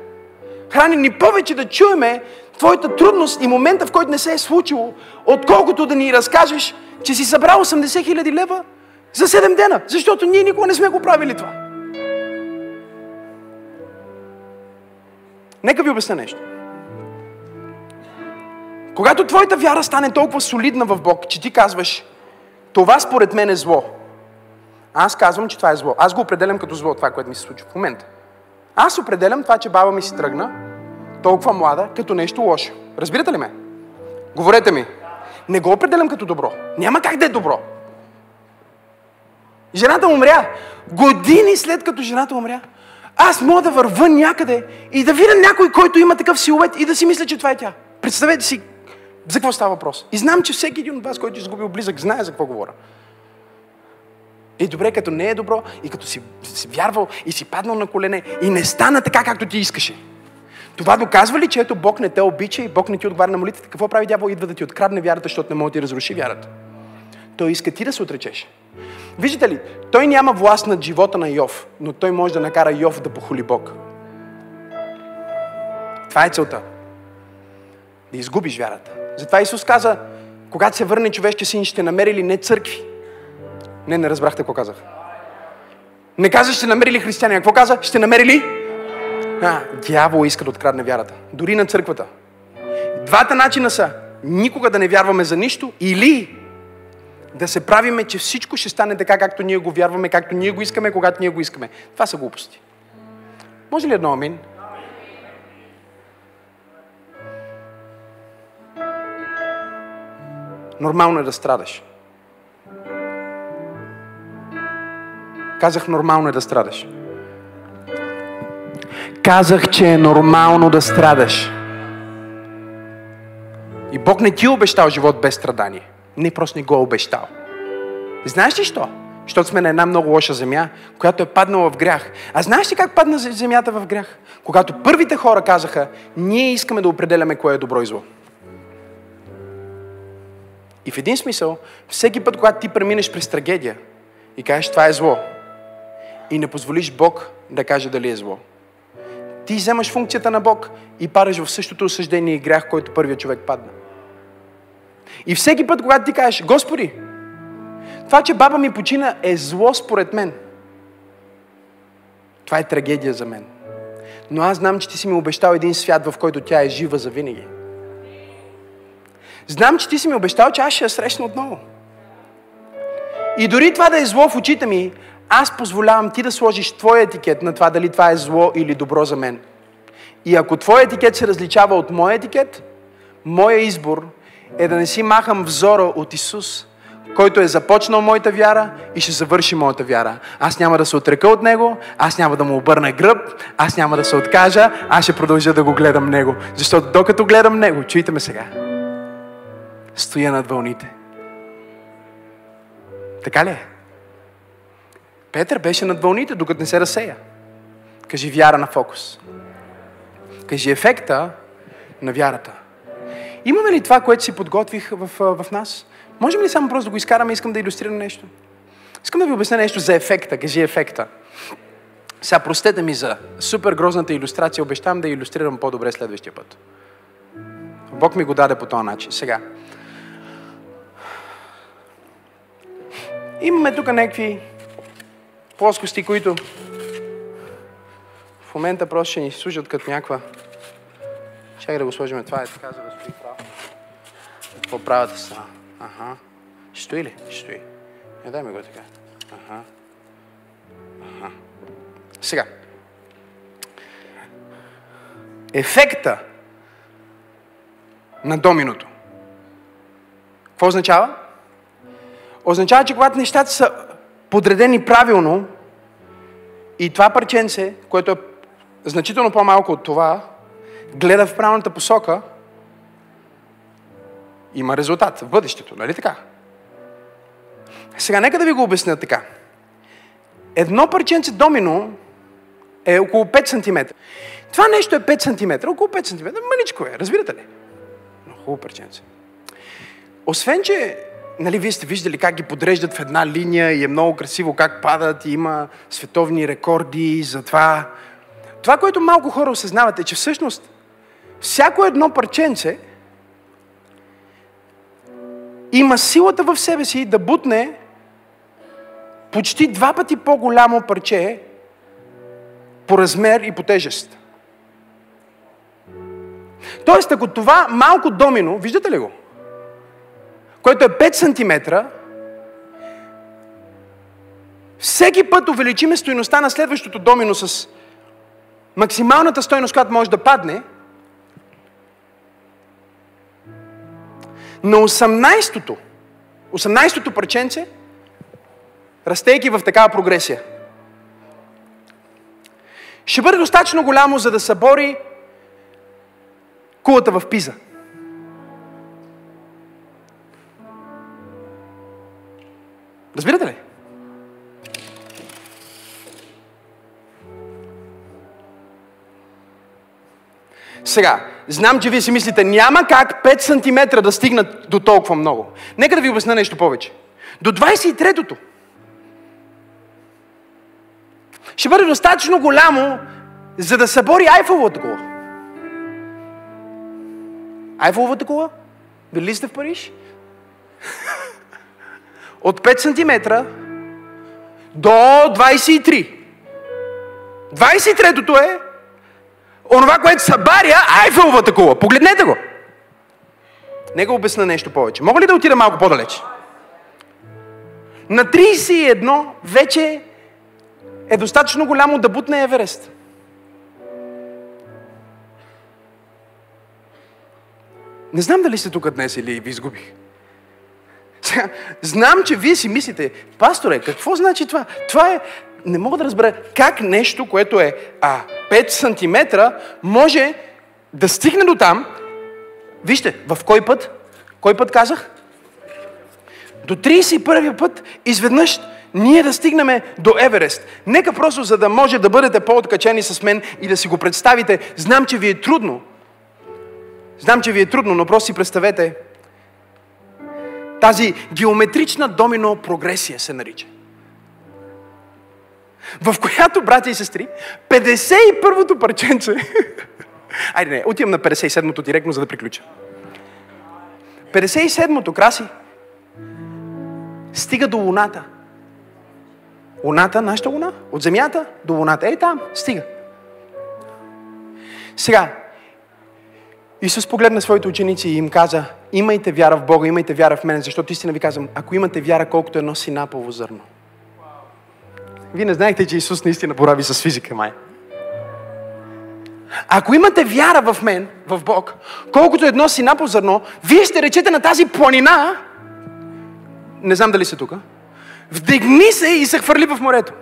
Храни ни повече да чуеме твоята трудност и момента, в който не се е случило, отколкото да ни разкажеш, че си събрал 80 хиляди лева за 7 дена. Защото ние никога не сме го правили това. Нека ви обясня нещо. Когато твоята вяра стане толкова солидна в Бог, че ти казваш, това според мен е зло. Аз казвам, че това е зло. Аз го определям като зло, това, което ми се случва в момента. Аз определям това, че баба ми си тръгна, толкова млада, като нещо лошо. Разбирате ли ме? Говорете ми. Не го определям като добро. Няма как да е добро. Жената умря. Години след като жената умря, аз мога да върва някъде и да видя някой, който има такъв силует и да си мисля, че това е тя. Представете си за какво става въпрос. И знам, че всеки един от вас, който е изгубил близък, знае за какво говоря. И добре, като не е добро, и като си, си вярвал, и си паднал на колене, и не стана така, както ти искаше. Това доказва ли, че ето Бог не те обича и Бог не ти отговаря на молитвата? Какво прави дявол? Идва да ти открадне вярата, защото не може да ти разруши вярата. Той иска ти да се отречеш. Виждате ли, той няма власт над живота на Йов, но той може да накара Йов да похули Бог. Това е целта. Да изгубиш вярата. Затова Исус каза, когато се върне човешкия син, ще намери ли не църкви. Не, не разбрахте какво казах. Не каза, ще намери ли християни. Какво каза? Ще намери ли? А, дявол иска да открадне вярата. Дори на църквата. Двата начина са никога да не вярваме за нищо или да се правиме, че всичко ще стане така, както ние го вярваме, както ние го искаме, когато ние го искаме. Това са глупости. Може ли едно амин? Нормално е да страдаш. Казах, нормално е да страдаш. Казах, че е нормално да страдаш. И Бог не ти е обещал живот без страдание. Не, просто не го е обещал. Знаеш ли що? Защото сме на една много лоша земя, която е паднала в грях. А знаеш ли как падна земята в грях? Когато първите хора казаха, ние искаме да определяме кое е добро и зло. И в един смисъл, всеки път, когато ти преминеш през трагедия и кажеш, това е зло, и не позволиш Бог да каже дали е зло, ти вземаш функцията на Бог и падаш в същото осъждение и грях, който първият човек падна. И всеки път, когато ти кажеш, Господи, това, че баба ми почина е зло според мен. Това е трагедия за мен. Но аз знам, че ти си ми обещал един свят, в който тя е жива за винаги. Знам, че ти си ми обещал, че аз ще я срещна отново. И дори това да е зло в очите ми, аз позволявам ти да сложиш твой етикет на това дали това е зло или добро за мен. И ако твой етикет се различава от моя етикет, моя избор е да не си махам взора от Исус, който е започнал моята вяра и ще завърши моята вяра. Аз няма да се отрека от Него, аз няма да му обърна гръб, аз няма да се откажа, аз ще продължа да го гледам Него. Защото докато гледам Него, чуйте ме сега, стоя над вълните. Така ли е? Петър беше над вълните, докато не се разсея. Кажи вяра на фокус. Кажи ефекта на вярата. Имаме ли това, което си подготвих в, в нас? Можем ли само просто да го изкараме? Искам да иллюстрирам нещо. Искам да ви обясня нещо за ефекта. Кажи ефекта. Сега простете ми за супер грозната иллюстрация. Обещавам да иллюстрирам по-добре следващия път. Бог ми го даде по този начин. Сега. Имаме тук някакви плоскости, които в момента просто ще ни служат като някаква... Чакай да го сложим. Това е така, за да стои право. Какво правата са? Ага. Ще стои ли? Ще стои. Не дай ми го така. Ага. Ага. Сега. Ефекта на доминото. Какво означава? Означава, че когато нещата са подредени правилно и това парченце, което е значително по-малко от това, гледа в правилната посока, има резултат в бъдещето, нали така? Сега, нека да ви го обясня така. Едно парченце домино е около 5 см. Това нещо е 5 см, около 5 см. Маничко е, разбирате ли? Но хубаво парченце. Освен, че нали, вие сте виждали как ги подреждат в една линия и е много красиво как падат и има световни рекорди за това. Това, което малко хора осъзнават е, че всъщност всяко едно парченце има силата в себе си да бутне почти два пъти по-голямо парче по размер и по тежест. Тоест, ако това малко домино, виждате ли го? Който е 5 см, всеки път увеличиме стоеността на следващото домино с максималната стойност, която може да падне, на 18-то, 18-то парченце, растейки в такава прогресия, ще бъде достатъчно голямо, за да събори кулата в Пиза. Разбирате ли? Сега, знам, че вие си мислите, няма как 5 см да стигнат до толкова много. Нека да ви обясня нещо повече. До 23-тото ще бъде достатъчно голямо, за да събори Айфеловата кула. Айфеловата кула? Били сте в Париж? От 5 см до 23. 23-тото е онова, което събаря Айфеловата кула. Погледнете го. Нека обясна нещо повече. Мога ли да отида малко по-далеч? На 31 вече е достатъчно голямо да бутне Еверест. Не знам дали сте тук днес или ви изгубих. Знам, че вие си мислите, пасторе, какво значи това? Това е, не мога да разбера как нещо, което е а, 5 см, може да стигне до там. Вижте, в кой път? Кой път казах? До 31 път изведнъж ние да стигнем до Еверест. Нека просто, за да може да бъдете по-откачени с мен и да си го представите, знам, че ви е трудно. Знам, че ви е трудно, но просто си представете, тази геометрична домино прогресия се нарича. В която, брати и сестри, 51-то парченце... (laughs) Айде не, отивам на 57-то директно, за да приключа. 57-то, краси, стига до Луната. Луната, нашата Луна, от Земята до Луната. Ей там, стига. Сега, Исус погледна своите ученици и им каза, имайте вяра в Бога, имайте вяра в мен, защото истина ви казвам, ако имате вяра колкото едно синапово зърно. Вие не знаете, че Исус наистина борави с физика, май. Ако имате вяра в мен, в Бог, колкото едно синапо зърно, вие ще речете на тази планина, не знам дали са тук, вдигни се и се хвърли в морето.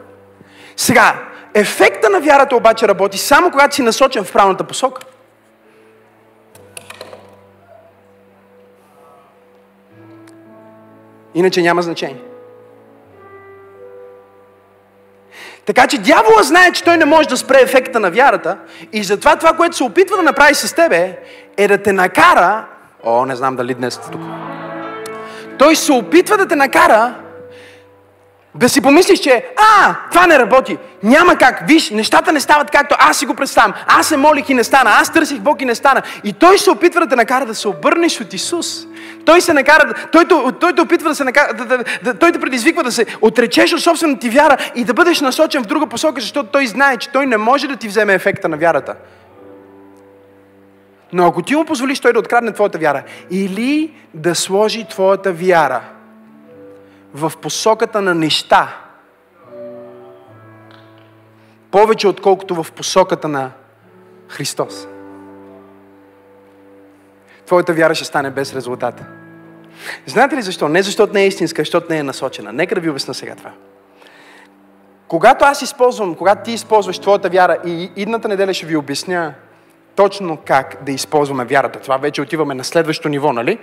Сега, ефекта на вярата обаче работи само когато си насочен в правилната посока. Иначе няма значение. Така че дявола знае, че той не може да спре ефекта на вярата и затова това, което се опитва да направи с тебе, е да те накара... О, не знам дали днес сте тук. Той се опитва да те накара да си помислиш, че а, това не работи. Няма как. Виж, нещата не стават както аз си го представям. Аз се молих и не стана. Аз търсих Бог и не стана. И той се опитва да те накара да се обърнеш от Исус. Той се накара, той, той, той те опитва да се накара, да, да, да, той те предизвиква да се отречеш от собствената ти вяра и да бъдеш насочен в друга посока, защото той знае, че той не може да ти вземе ефекта на вярата. Но ако ти му позволиш той да открадне твоята вяра или да сложи твоята вяра в посоката на неща, повече отколкото в посоката на Христос. твоята вяра ще стане без резултата. Знаете ли защо? Не защото не е истинска, защото не е насочена. Нека да ви обясна сега това. Когато аз използвам, когато ти използваш твоята вяра и идната неделя ще ви обясня точно как да използваме вярата. Това вече отиваме на следващото ниво, нали?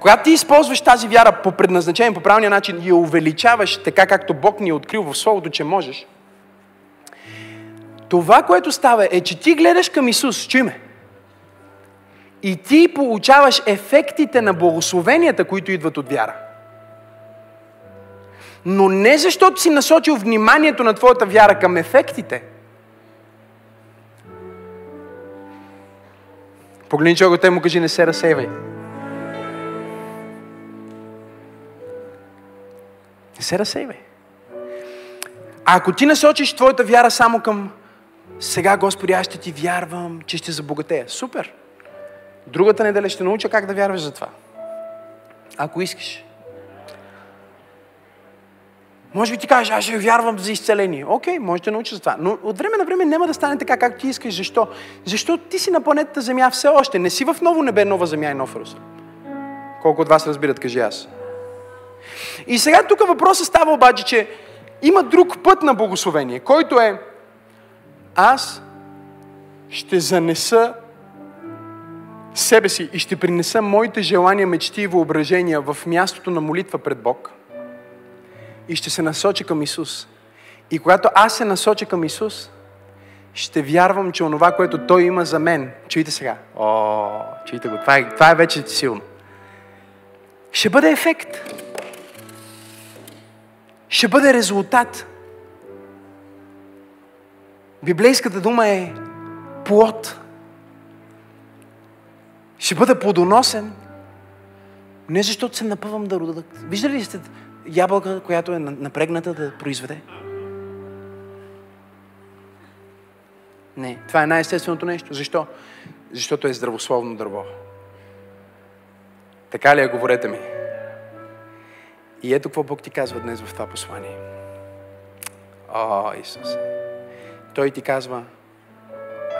Когато ти използваш тази вяра по предназначение, по правилния начин и я увеличаваш така, както Бог ни е открил в Словото, че можеш, това, което става е, че ти гледаш към Исус, чуй ме, и ти получаваш ефектите на благословенията, които идват от вяра. Но не защото си насочил вниманието на твоята вяра към ефектите. Погледни човека, те му кажи, не се разсейвай. Не се разсейвай. А ако ти насочиш твоята вяра само към сега, Господи, аз ще ти вярвам, че ще забогатея. Супер! Другата неделя ще науча как да вярваш за това. Ако искаш. Може би ти кажеш, аз ще вярвам за изцеление. Окей, може да научиш за това. Но от време на време няма да стане така, както ти искаш. Защо? Защото ти си на планетата Земя все още. Не си в ново небе, нова земя и нов Рус. Колко от вас разбират, кажи аз. И сега тук въпросът става обаче, че има друг път на благословение, който е аз ще занеса себе си и ще принеса моите желания, мечти и въображения в мястото на молитва пред Бог и ще се насоча към Исус. И когато аз се насоча към Исус, ще вярвам, че онова, което Той има за мен, чуйте сега, о, чуйте го, това е, това е вече силно, ще бъде ефект. Ще бъде резултат. Библейската дума е плод ще бъда плодоносен. Не защото се напъвам да рода. Виждали ли сте ябълка, която е напрегната да произведе? Не, това е най-естественото нещо. Защо? Защото е здравословно дърво. Така ли е, говорете ми? И ето какво Бог ти казва днес в това послание. О, Исус. Той ти казва,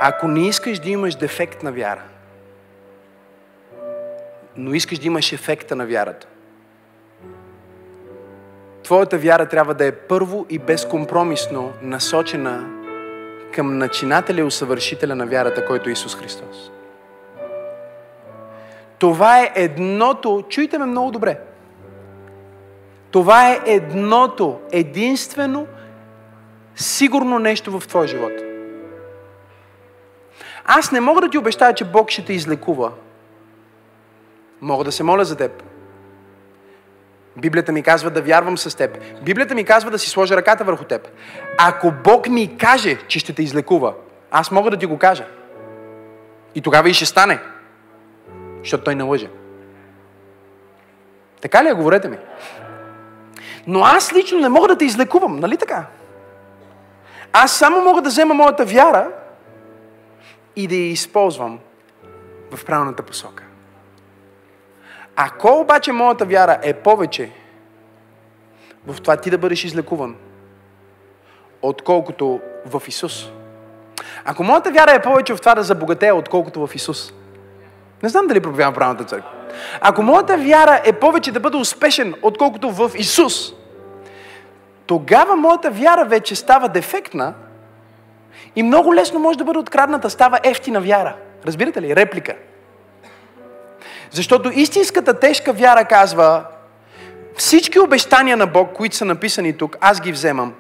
ако не искаш да имаш дефект на вяра, но искаш да имаш ефекта на вярата. Твоята вяра трябва да е първо и безкомпромисно насочена към начинателя и усъвършителя на вярата, който е Исус Христос. Това е едното, чуйте ме много добре, това е едното, единствено, сигурно нещо в твоя живот. Аз не мога да ти обещая, че Бог ще те излекува, Мога да се моля за теб. Библията ми казва да вярвам с теб. Библията ми казва да си сложа ръката върху теб. Ако Бог ми каже, че ще те излекува, аз мога да ти го кажа. И тогава и ще стане. Защото той не лъже. Така ли е? Говорете ми. Но аз лично не мога да те излекувам, нали така? Аз само мога да взема моята вяра и да я използвам в правилната посока. Ако обаче моята вяра е повече в това ти да бъдеш излекуван, отколкото в Исус. Ако моята вяра е повече в това да забогатея, отколкото в Исус. Не знам дали проповядвам правилната църква. Ако моята вяра е повече да бъда успешен, отколкото в Исус, тогава моята вяра вече става дефектна и много лесно може да бъде открадната, става ефтина вяра. Разбирате ли? Реплика. Защото истинската тежка вяра казва, всички обещания на Бог, които са написани тук, аз ги вземам.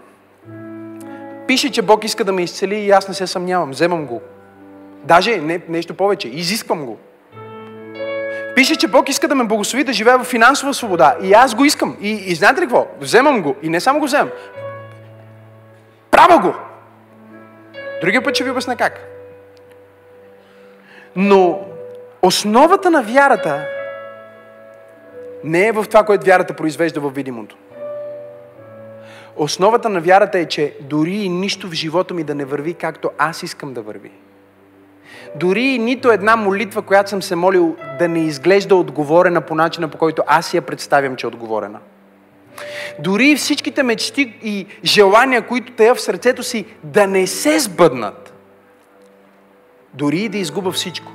Пише, че Бог иска да ме изцели и аз не се съмнявам. Вземам го. Даже не, нещо повече. Изисквам го. Пише, че Бог иска да ме благослови да живея в финансова свобода. И аз го искам. И, и знаете ли какво? Вземам го. И не само го вземам. Правя го. Другия път ще ви обясня как. Но Основата на вярата не е в това, което вярата произвежда в видимото. Основата на вярата е, че дори и нищо в живота ми да не върви както аз искам да върви. Дори и нито една молитва, която съм се молил, да не изглежда отговорена по начина, по който аз я представям, че е отговорена. Дори и всичките мечти и желания, които тая в сърцето си, да не се сбъднат. Дори и да изгуба всичко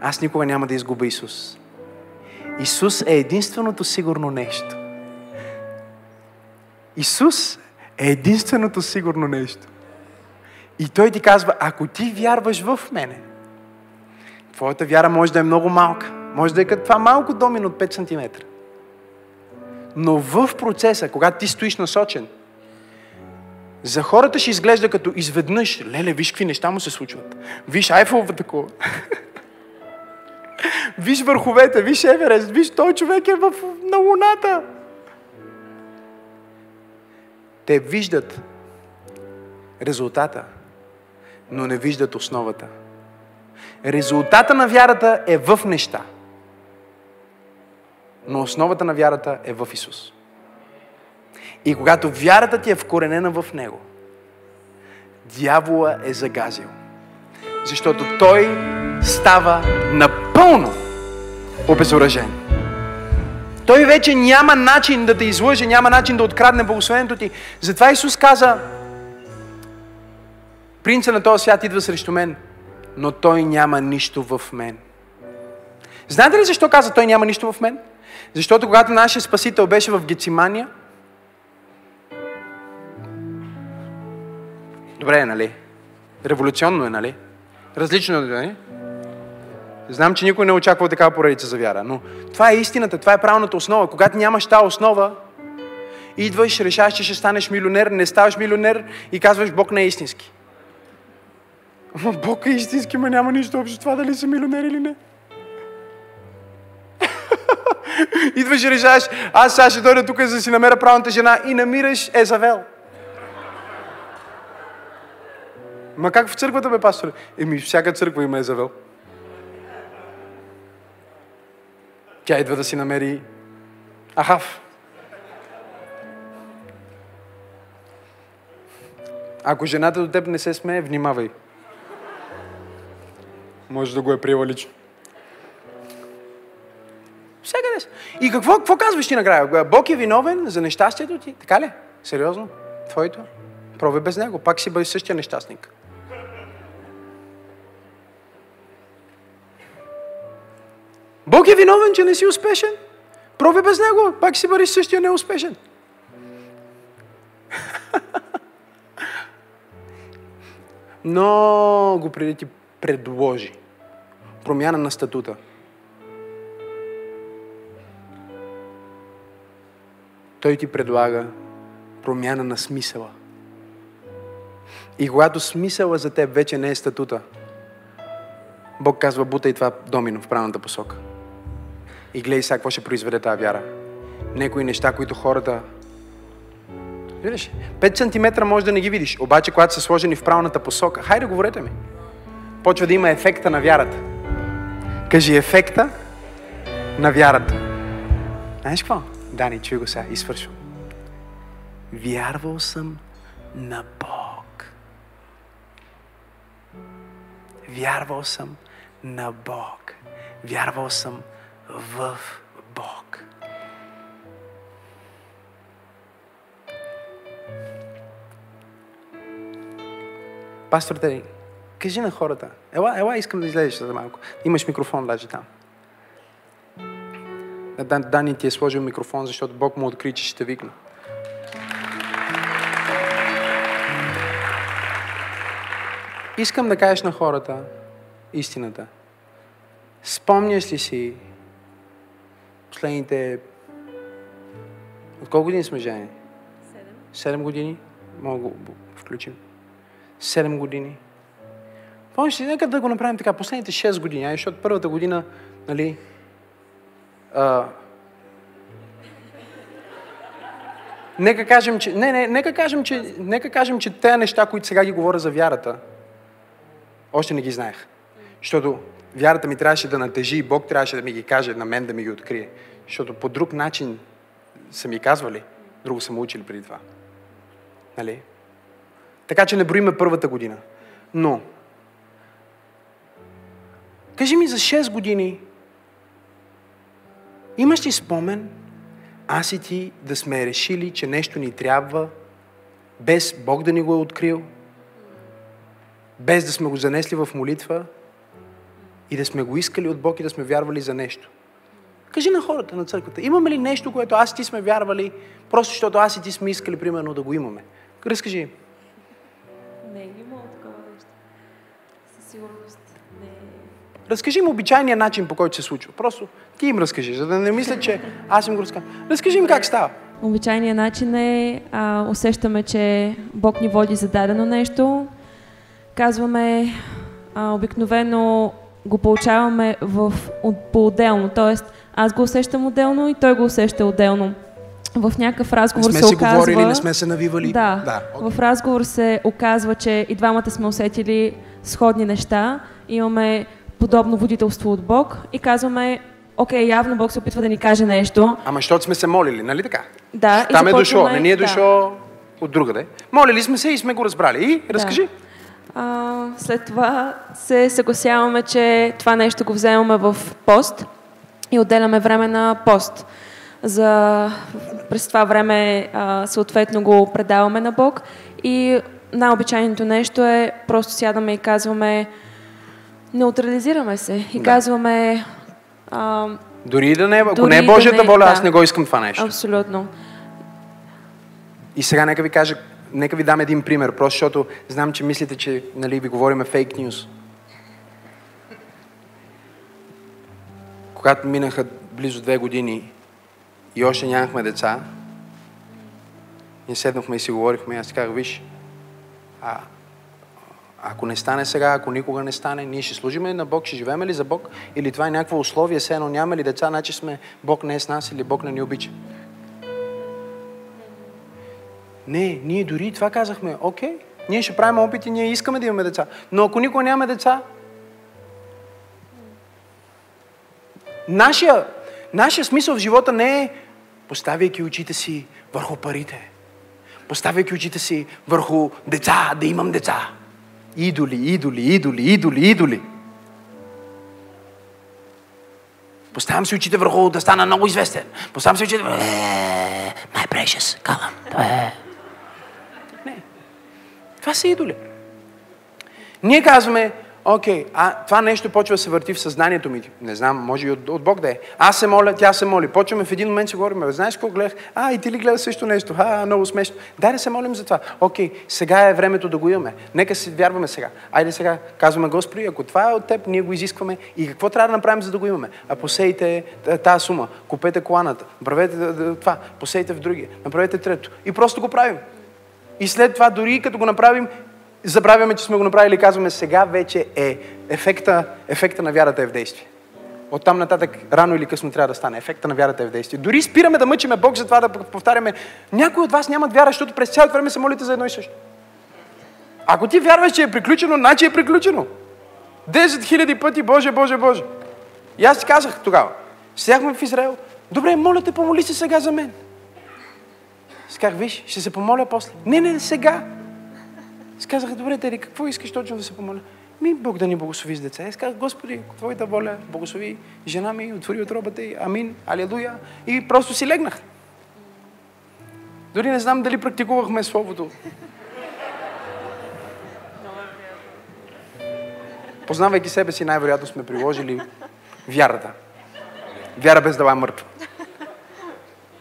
аз никога няма да изгубя Исус. Исус е единственото сигурно нещо. Исус е единственото сигурно нещо. И Той ти казва, ако ти вярваш в мене, твоята вяра може да е много малка. Може да е като това малко домин от 5 см. Но в процеса, когато ти стоиш насочен, за хората ще изглежда като изведнъж, леле, виж какви неща му се случват. Виж Айфелова такова. (laughs) виж върховете, виж Еверест, виж той човек е в, на луната. Те виждат резултата, но не виждат основата. Резултата на вярата е в неща. Но основата на вярата е в Исус. И когато вярата ти е вкоренена в Него, дявола е загазил. Защото той става напълно обезоръжен. Той вече няма начин да те излъже, няма начин да открадне благословението ти. Затова Исус каза, принца на този свят идва срещу мен, но той няма нищо в мен. Знаете ли защо каза той няма нищо в мен? Защото когато нашия Спасител беше в Гецимания, Добре е, нали? Революционно е, нали? Различно е, нали? Знам, че никой не очаква такава поредица за вяра, но това е истината, това е правилната основа. Когато нямаш тази основа, идваш, решаваш, че ще станеш милионер, не ставаш милионер и казваш, Бог не е истински. Ама Бог е истински, ма няма нищо общо това дали си милионер или не. (laughs) Идваш и решаваш, аз сега ще дойда тук за да си намеря правилната жена и намираш Езавел. Ма как в църквата бе, пастор? Еми, всяка църква има Езавел. Тя идва да си намери Ахав. Ако жената до теб не се смее, внимавай. Може да го е приела лично. Всякъде. И какво, какво казваш ти накрая? Бог е виновен за нещастието ти? Така ли? Сериозно? Твоето? Проби без него. Пак си бъде същия нещастник. Бог е виновен, че не си успешен. Проби без него, пак си бъдеш същия неуспешен. (laughs) Много преди ти предложи промяна на статута. Той ти предлага промяна на смисъла. И когато смисъла за теб вече не е статута, Бог казва, бутай това домино в правилната посока. И гледай сега какво ще произведе тази вяра. Некои неща, които хората... Видиш, 5 см може да не ги видиш, обаче когато са сложени в правилната посока, хайде говорете ми. Почва да има ефекта на вярата. Кажи ефекта на вярата. Знаеш какво? Дани, чуй го сега, извършвам. Вярвал съм на Бог. Вярвал съм на Бог. Вярвал съм в Бог. Пастор Тери, кажи на хората. Ела, ела, искам да излезеш за малко. Имаш микрофон даже там. Дани ти е сложил микрофон, защото Бог му откри, че ще викна. Искам да кажеш на хората истината. Спомняш ли си последните... От колко години сме жени? Седем. Седем години? Мога да го включим. Седем години. Помниш ли, нека да го направим така, последните 6 години, ай, защото първата година, нали, а, нека кажем, че, не, не, нека кажем, че, нека кажем, че тези неща, които сега ги говоря за вярата, още не ги знаех. Защото вярата ми трябваше да натежи и Бог трябваше да ми ги каже, на мен да ми ги открие. Защото по друг начин са ми казвали, друго са му учили преди това. Нали? Така че не броиме първата година. Но, кажи ми за 6 години, имаш ли спомен, аз и ти да сме решили, че нещо ни трябва, без Бог да ни го е открил, без да сме го занесли в молитва, и да сме го искали от Бог и да сме вярвали за нещо. Кажи на хората на църквата, имаме ли нещо, което аз и ти сме вярвали, просто защото аз и ти сме искали, примерно, да го имаме? Разкажи им. Не, има такова нещо. Със сигурност не. Разкажи им обичайния начин, по който се случва. Просто ти им разкажи, за да не мислят, че аз им го разказвам. Разкажи им как става. Обичайният начин е, а, усещаме, че Бог ни води за дадено нещо. Казваме, а, обикновено го получаваме в, от, по-отделно. Тоест, аз го усещам отделно и той го усеща отделно. В някакъв разговор Не сме се оказва... говорили, не сме се навивали. Да, да. в разговор се оказва, че и двамата сме усетили сходни неща. Имаме подобно водителство от Бог и казваме, окей, явно Бог се опитва да ни каже нещо. Ама защото сме се молили, нали така? Да, Там е дошло, не ни е да. дошло от другаде. Молили сме се и сме го разбрали. И разкажи. А, след това се съгласяваме, че това нещо го вземаме в пост и отделяме време на пост. За, през това време а, съответно го предаваме на Бог и най-обичайното нещо е просто сядаме и казваме неутрализираме се и Да. казваме а, Дори и да не е, ако не е да Божията не- воля, да. аз не го искам това нещо. абсолютно. И сега нека ви кажа, нека ви дам един пример, просто защото знам, че мислите, че нали, ви говориме фейк нюз. Когато минаха близо две години и още нямахме деца, ние седнахме и си говорихме, аз казах, виж, а, ако не стане сега, ако никога не стане, ние ще служим ли на Бог, ще живеем ли за Бог, или това е някакво условие, все едно нямаме ли деца, значи сме, Бог не е с нас или Бог не ни обича. Не, ние дори и това казахме, окей, ние ще правим опити, ние искаме да имаме деца. Но ако никога нямаме деца, нашия, нашия смисъл в живота не е поставяйки очите си върху парите, поставяйки очите си върху деца, да имам деца. Идоли, идоли, идоли, идоли, идоли. Поставям си очите върху да стана много известен. Поставям си очите върху... Е, My precious, калам. Е. Това са идоли. Ние казваме, окей, а това нещо почва да се върти в съзнанието ми. Не знам, може и от, от Бог да е. Аз се моля, тя се моли. Почваме в един момент си говорим, знаеш какво гледах? А, и ти ли гледаш също нещо? А, много смешно. Дай да се молим за това. Окей, сега е времето да го имаме. Нека се вярваме сега. Айде сега, казваме, Господи, ако това е от теб, ние го изискваме. И какво трябва да направим, за да го имаме? А посейте т- тази сума, купете коланата, направете т- т- това, посейте в другия, направете трето. И просто го правим. И след това, дори като го направим, забравяме, че сме го направили и казваме, сега вече е ефекта, ефекта на вярата е в действие. От там нататък, рано или късно трябва да стане. Ефекта на вярата е в действие. Дори спираме да мъчиме Бог за това да повтаряме. Някои от вас нямат вяра, защото през цялото време се молите за едно и също. Ако ти вярваш, че е приключено, значи е приключено. 10 хиляди пъти, Боже, Боже, Боже. И аз ти казах тогава. Седяхме в Израел. Добре, моля те, помоли се сега за мен. Аз виж, ще се помоля после. Не, не, сега. Аз казах, добре, Тери, какво искаш точно да се помоля? Ми, Бог да ни благослови с деца. Аз казах, Господи, Твоята воля, благослови жена ми, отвори отробата й, амин, алелуя. И просто си легнах. Дори не знам дали практикувахме Словото. Познавайки себе си, най-вероятно сме приложили вярата. Вяра без дела е мъртва.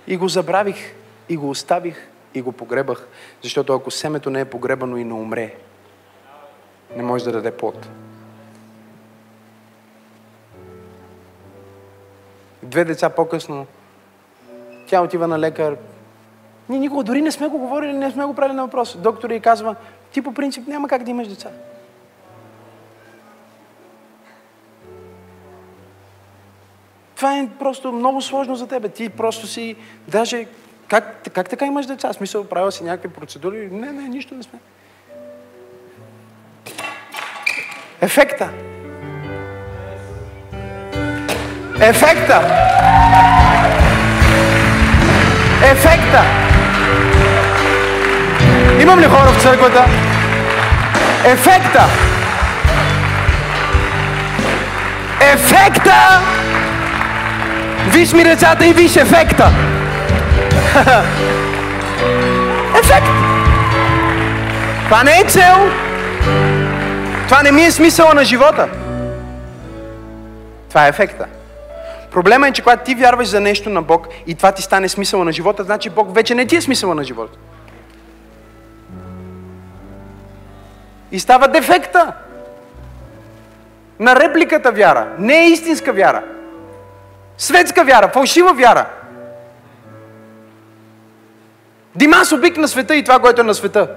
И го забравих, и го оставих, и го погребах, защото ако семето не е погребано и не умре, не може да даде плод. Две деца по-късно, тя отива на лекар. Ние никога дори не сме го говорили, не сме го правили на въпрос. Доктор и казва, ти по принцип няма как да имаш деца. Това е просто много сложно за тебе. Ти просто си, даже, как, как така имаш деца? В смисъл, правил си някакви процедури? Не, не, нищо не сме. Ефекта. Ефекта. Ефекта. Имам ли хора в църквата? Ефекта. Ефекта. Виж ми децата и виж ефекта. (laughs) Ефект. Това не е цел. Това не ми е смисъла на живота. Това е ефекта. Проблема е, че когато ти вярваш за нещо на Бог и това ти стане смисъла на живота, значи Бог вече не ти е смисъла на живота. И става дефекта на репликата вяра. Не е истинска вяра. Светска вяра, фалшива вяра. Димас обик на света и това, което е на света.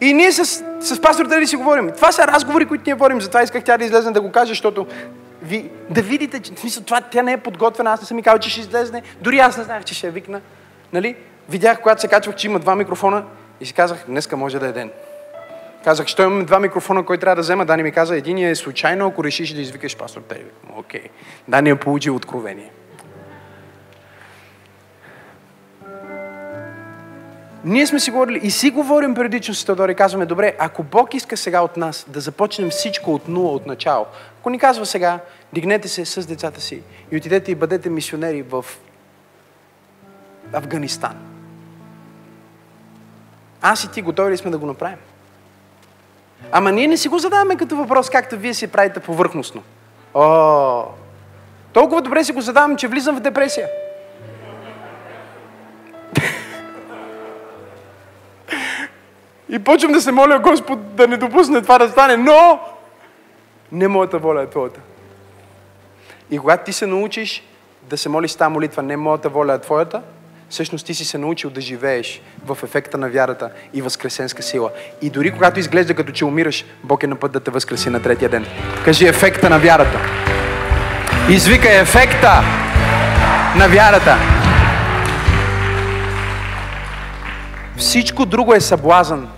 И ние с, с пастор Дали си говорим. Това са разговори, които ние говорим. Затова исках тя да излезе да го каже, защото ви, да видите, че в смисъл, това, тя не е подготвена. Аз не съм ми казал, че ще излезне. Дори аз не знаех, че ще я викна. Нали? Видях, когато се качвах, че има два микрофона и си казах, днеска може да е ден. Казах, що имаме два микрофона, кой трябва да взема? Дани ми каза, един е случайно, ако решиш да извикаш пастор Тери. Окей. Дани е получил откровение. Ние сме си говорили и си говорим периодично с Теодор и казваме, добре, ако Бог иска сега от нас да започнем всичко от нула, от начало, ако ни казва сега, дигнете се с децата си и отидете и бъдете мисионери в Афганистан. Аз и ти готови ли сме да го направим? Ама ние не си го задаваме като въпрос, както вие си правите повърхностно. О, толкова добре си го задавам, че влизам в депресия. И почвам да се моля Господ да не допусне това да стане, но не моята воля е твоята. И когато ти се научиш да се молиш тази молитва, не моята воля е твоята, всъщност ти си се научил да живееш в ефекта на вярата и възкресенска сила. И дори когато изглежда като че умираш, Бог е на път да те възкреси на третия ден. Кажи ефекта на вярата. Извикай ефекта на вярата. Всичко друго е съблазън.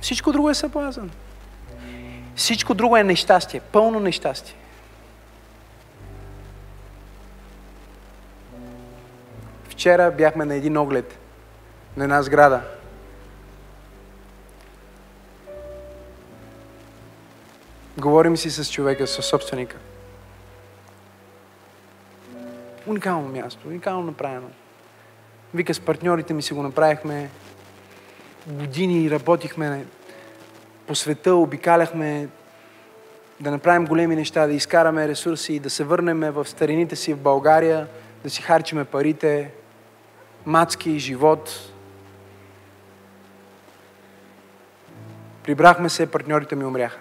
Всичко друго е съблазън. Всичко друго е нещастие, пълно нещастие. Вчера бяхме на един оглед на една сграда. Говорим си с човека, с собственика. Уникално място, уникално направено. Вика, с партньорите ми си го направихме. Години работихме по света, обикаляхме да направим големи неща, да изкараме ресурси, да се върнем в старините си в България, да си харчиме парите, мацки, живот. Прибрахме се, партньорите ми умряха.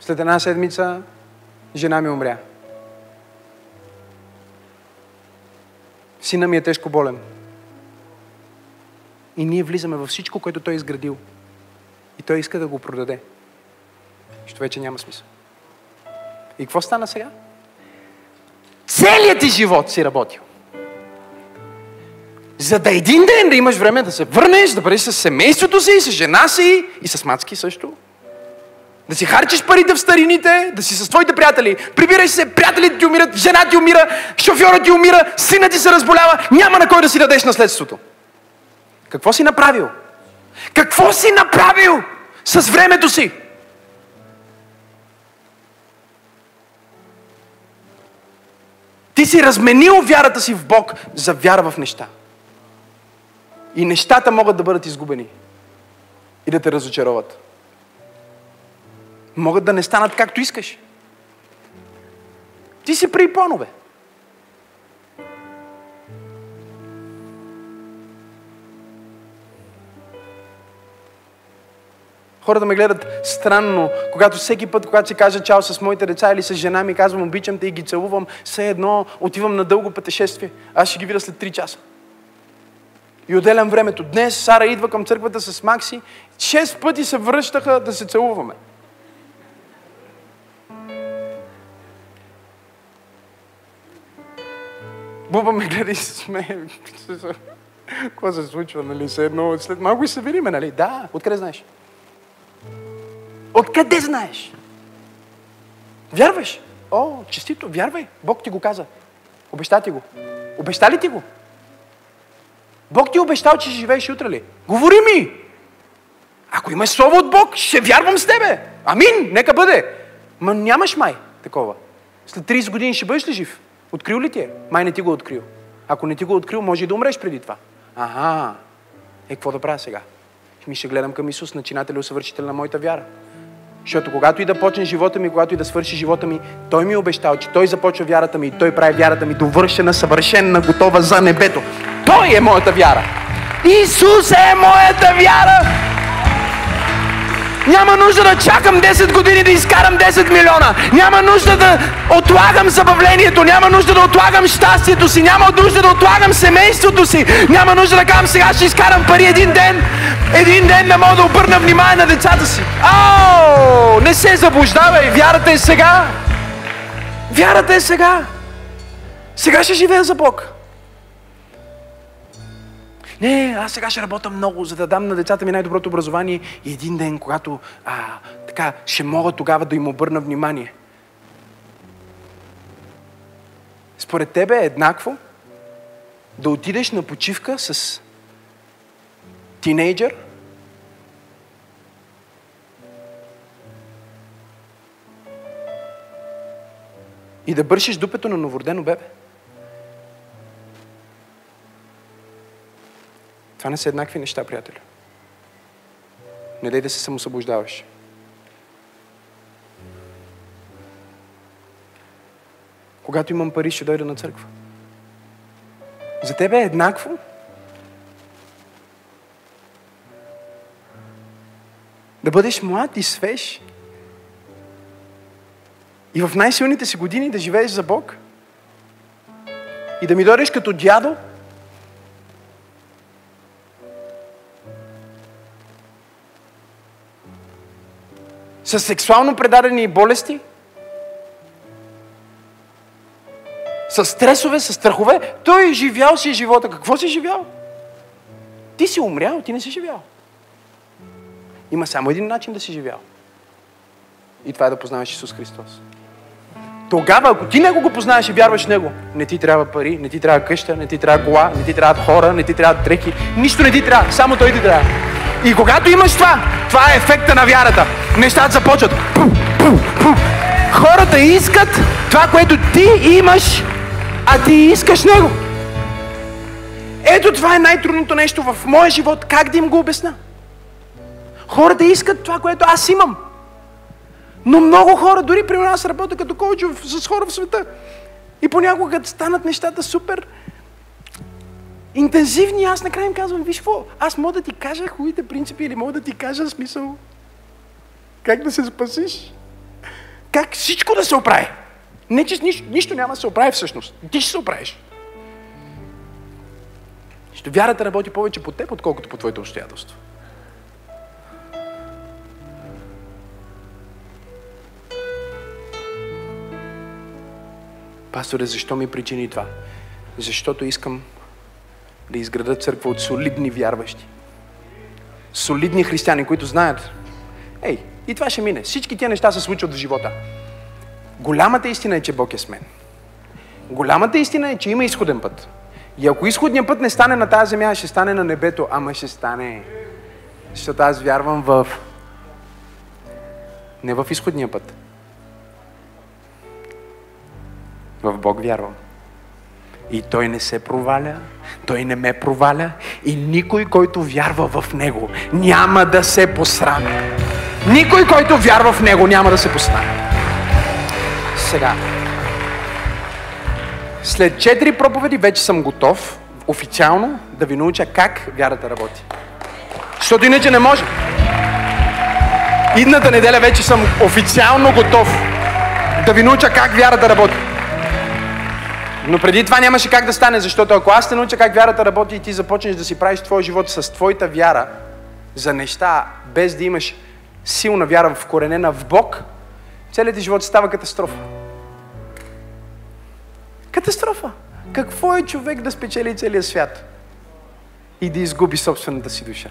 След една седмица жена ми умря. Сина ми е тежко болен. И ние влизаме във всичко, което той е изградил. И той иска да го продаде. Що вече няма смисъл. И какво стана сега? Целият ти живот си работил. За да един ден да имаш време да се върнеш, да бъдеш с семейството си, с жена си и с мацки също. Да си харчиш парите в старините, да си с твоите приятели. Прибираш се, приятелите ти умират, жена ти умира, шофьорът ти умира, сина ти се разболява, няма на кой да си дадеш наследството. Какво си направил? Какво си направил с времето си? Ти си разменил вярата си в Бог за вяра в неща. И нещата могат да бъдат изгубени. И да те разочароват. Могат да не станат както искаш. Ти си при понове. Хората ме гледат странно, когато всеки път, когато се кажа чао с моите деца или с жена ми, казвам обичам те и ги целувам, все едно отивам на дълго пътешествие. Аз ще ги видя след 3 часа. И отделям времето. Днес Сара идва към църквата с Макси. Шест пъти се връщаха да се целуваме. Буба ме гледа и се смее. Какво се случва, нали? едно, след малко и се видиме, нали? Да, откъде знаеш? Откъде знаеш? Вярваш? О, честито, вярвай. Бог ти го каза. Обеща ти го. Обеща ли ти го? Бог ти е обещал, че ще живееш утре ли? Говори ми! Ако имаш слово от Бог, ще вярвам с тебе. Амин, нека бъде. Ма нямаш май такова. След 30 години ще бъдеш ли жив? Открил ли ти е? Май не ти го е открил. Ако не ти го е открил, може и да умреш преди това. Ага, е, какво да правя сега? Ми ще гледам към Исус, начинател и усъвършител на моята вяра. Защото когато и да почне живота ми, когато и да свърши живота ми, Той ми е обещал, че Той започва вярата ми и Той прави вярата ми довършена, съвършена, готова за небето. Той е моята вяра. Исус е моята вяра! Няма нужда да чакам 10 години да изкарам 10 милиона. Няма нужда да отлагам забавлението. Няма нужда да отлагам щастието си. Няма нужда да отлагам семейството си. Няма нужда да казвам сега ще изкарам пари един ден. Един ден не мога да обърна внимание на децата си. Ао! Не се заблуждавай. Вярата е сега. Вярата е сега. Сега ще живея за Бог. Не, аз сега ще работя много, за да дам на децата ми най-доброто образование и един ден, когато а, така, ще мога тогава да им обърна внимание. Според тебе е еднакво да отидеш на почивка с тинейджър, и да бършиш дупето на новородено бебе. Това не са еднакви неща, приятели. Не дай да се самосъбуждаваш. Когато имам пари, ще дойда на църква. За тебе е еднакво да бъдеш млад и свеж и в най-силните си години да живееш за Бог и да ми дойдеш като дядо с сексуално предадени болести, с стресове, с страхове. Той е живял си живота. Какво си живял? Ти си умрял, ти не си живял. Има само един начин да си живял. И това е да познаваш Исус Христос. Тогава, ако ти него го познаеш и вярваш в него, не ти трябва пари, не ти трябва къща, не ти трябва кола, не ти трябва хора, не ти трябва дрехи, нищо не ти трябва, само той ти трябва. И когато имаш това, това е ефекта на вярата. Нещата започват. Хората искат това, което ти имаш, а ти искаш него. Ето това е най-трудното нещо в моя живот. Как да им го обясна? Хората искат това, което аз имам. Но много хора, дори при нас работя като коуч с хора в света. И понякога, станат нещата супер интензивни, аз накрая им казвам, виж какво, аз мога да ти кажа хубавите принципи или мога да ти кажа смисъл как да се спасиш. Как всичко да се оправи. Не, че нищо, нищо няма да се оправи всъщност. Ти ще се оправиш. Ще вярата работи повече по теб, отколкото по твоите обстоятелства. Пасторе, защо ми причини това? Защото искам да изграда църква от солидни вярващи. Солидни християни, които знаят, ей, и това ще мине. Всички тия неща се случват в живота. Голямата истина е, че Бог е с мен. Голямата истина е, че има изходен път. И ако изходният път не стане на тази земя, ще стане на небето, ама ще стане. Защото аз вярвам в... Не в изходния път. В Бог вярвам. И Той не се проваля, Той не ме проваля и никой, който вярва в Него, няма да се посрами. Никой, който вярва в Него, няма да се посрами. Сега. След четири проповеди вече съм готов официално да ви науча как вярата работи. Защото иначе не може. Идната неделя вече съм официално готов да ви науча как вярата работи. Но преди това нямаше как да стане, защото ако аз те науча как вярата работи и ти започнеш да си правиш твоя живот с твоята вяра за неща, без да имаш силна вяра в коренена в Бог, целият ти живот става катастрофа. Катастрофа! Какво е човек да спечели целия свят и да изгуби собствената си душа?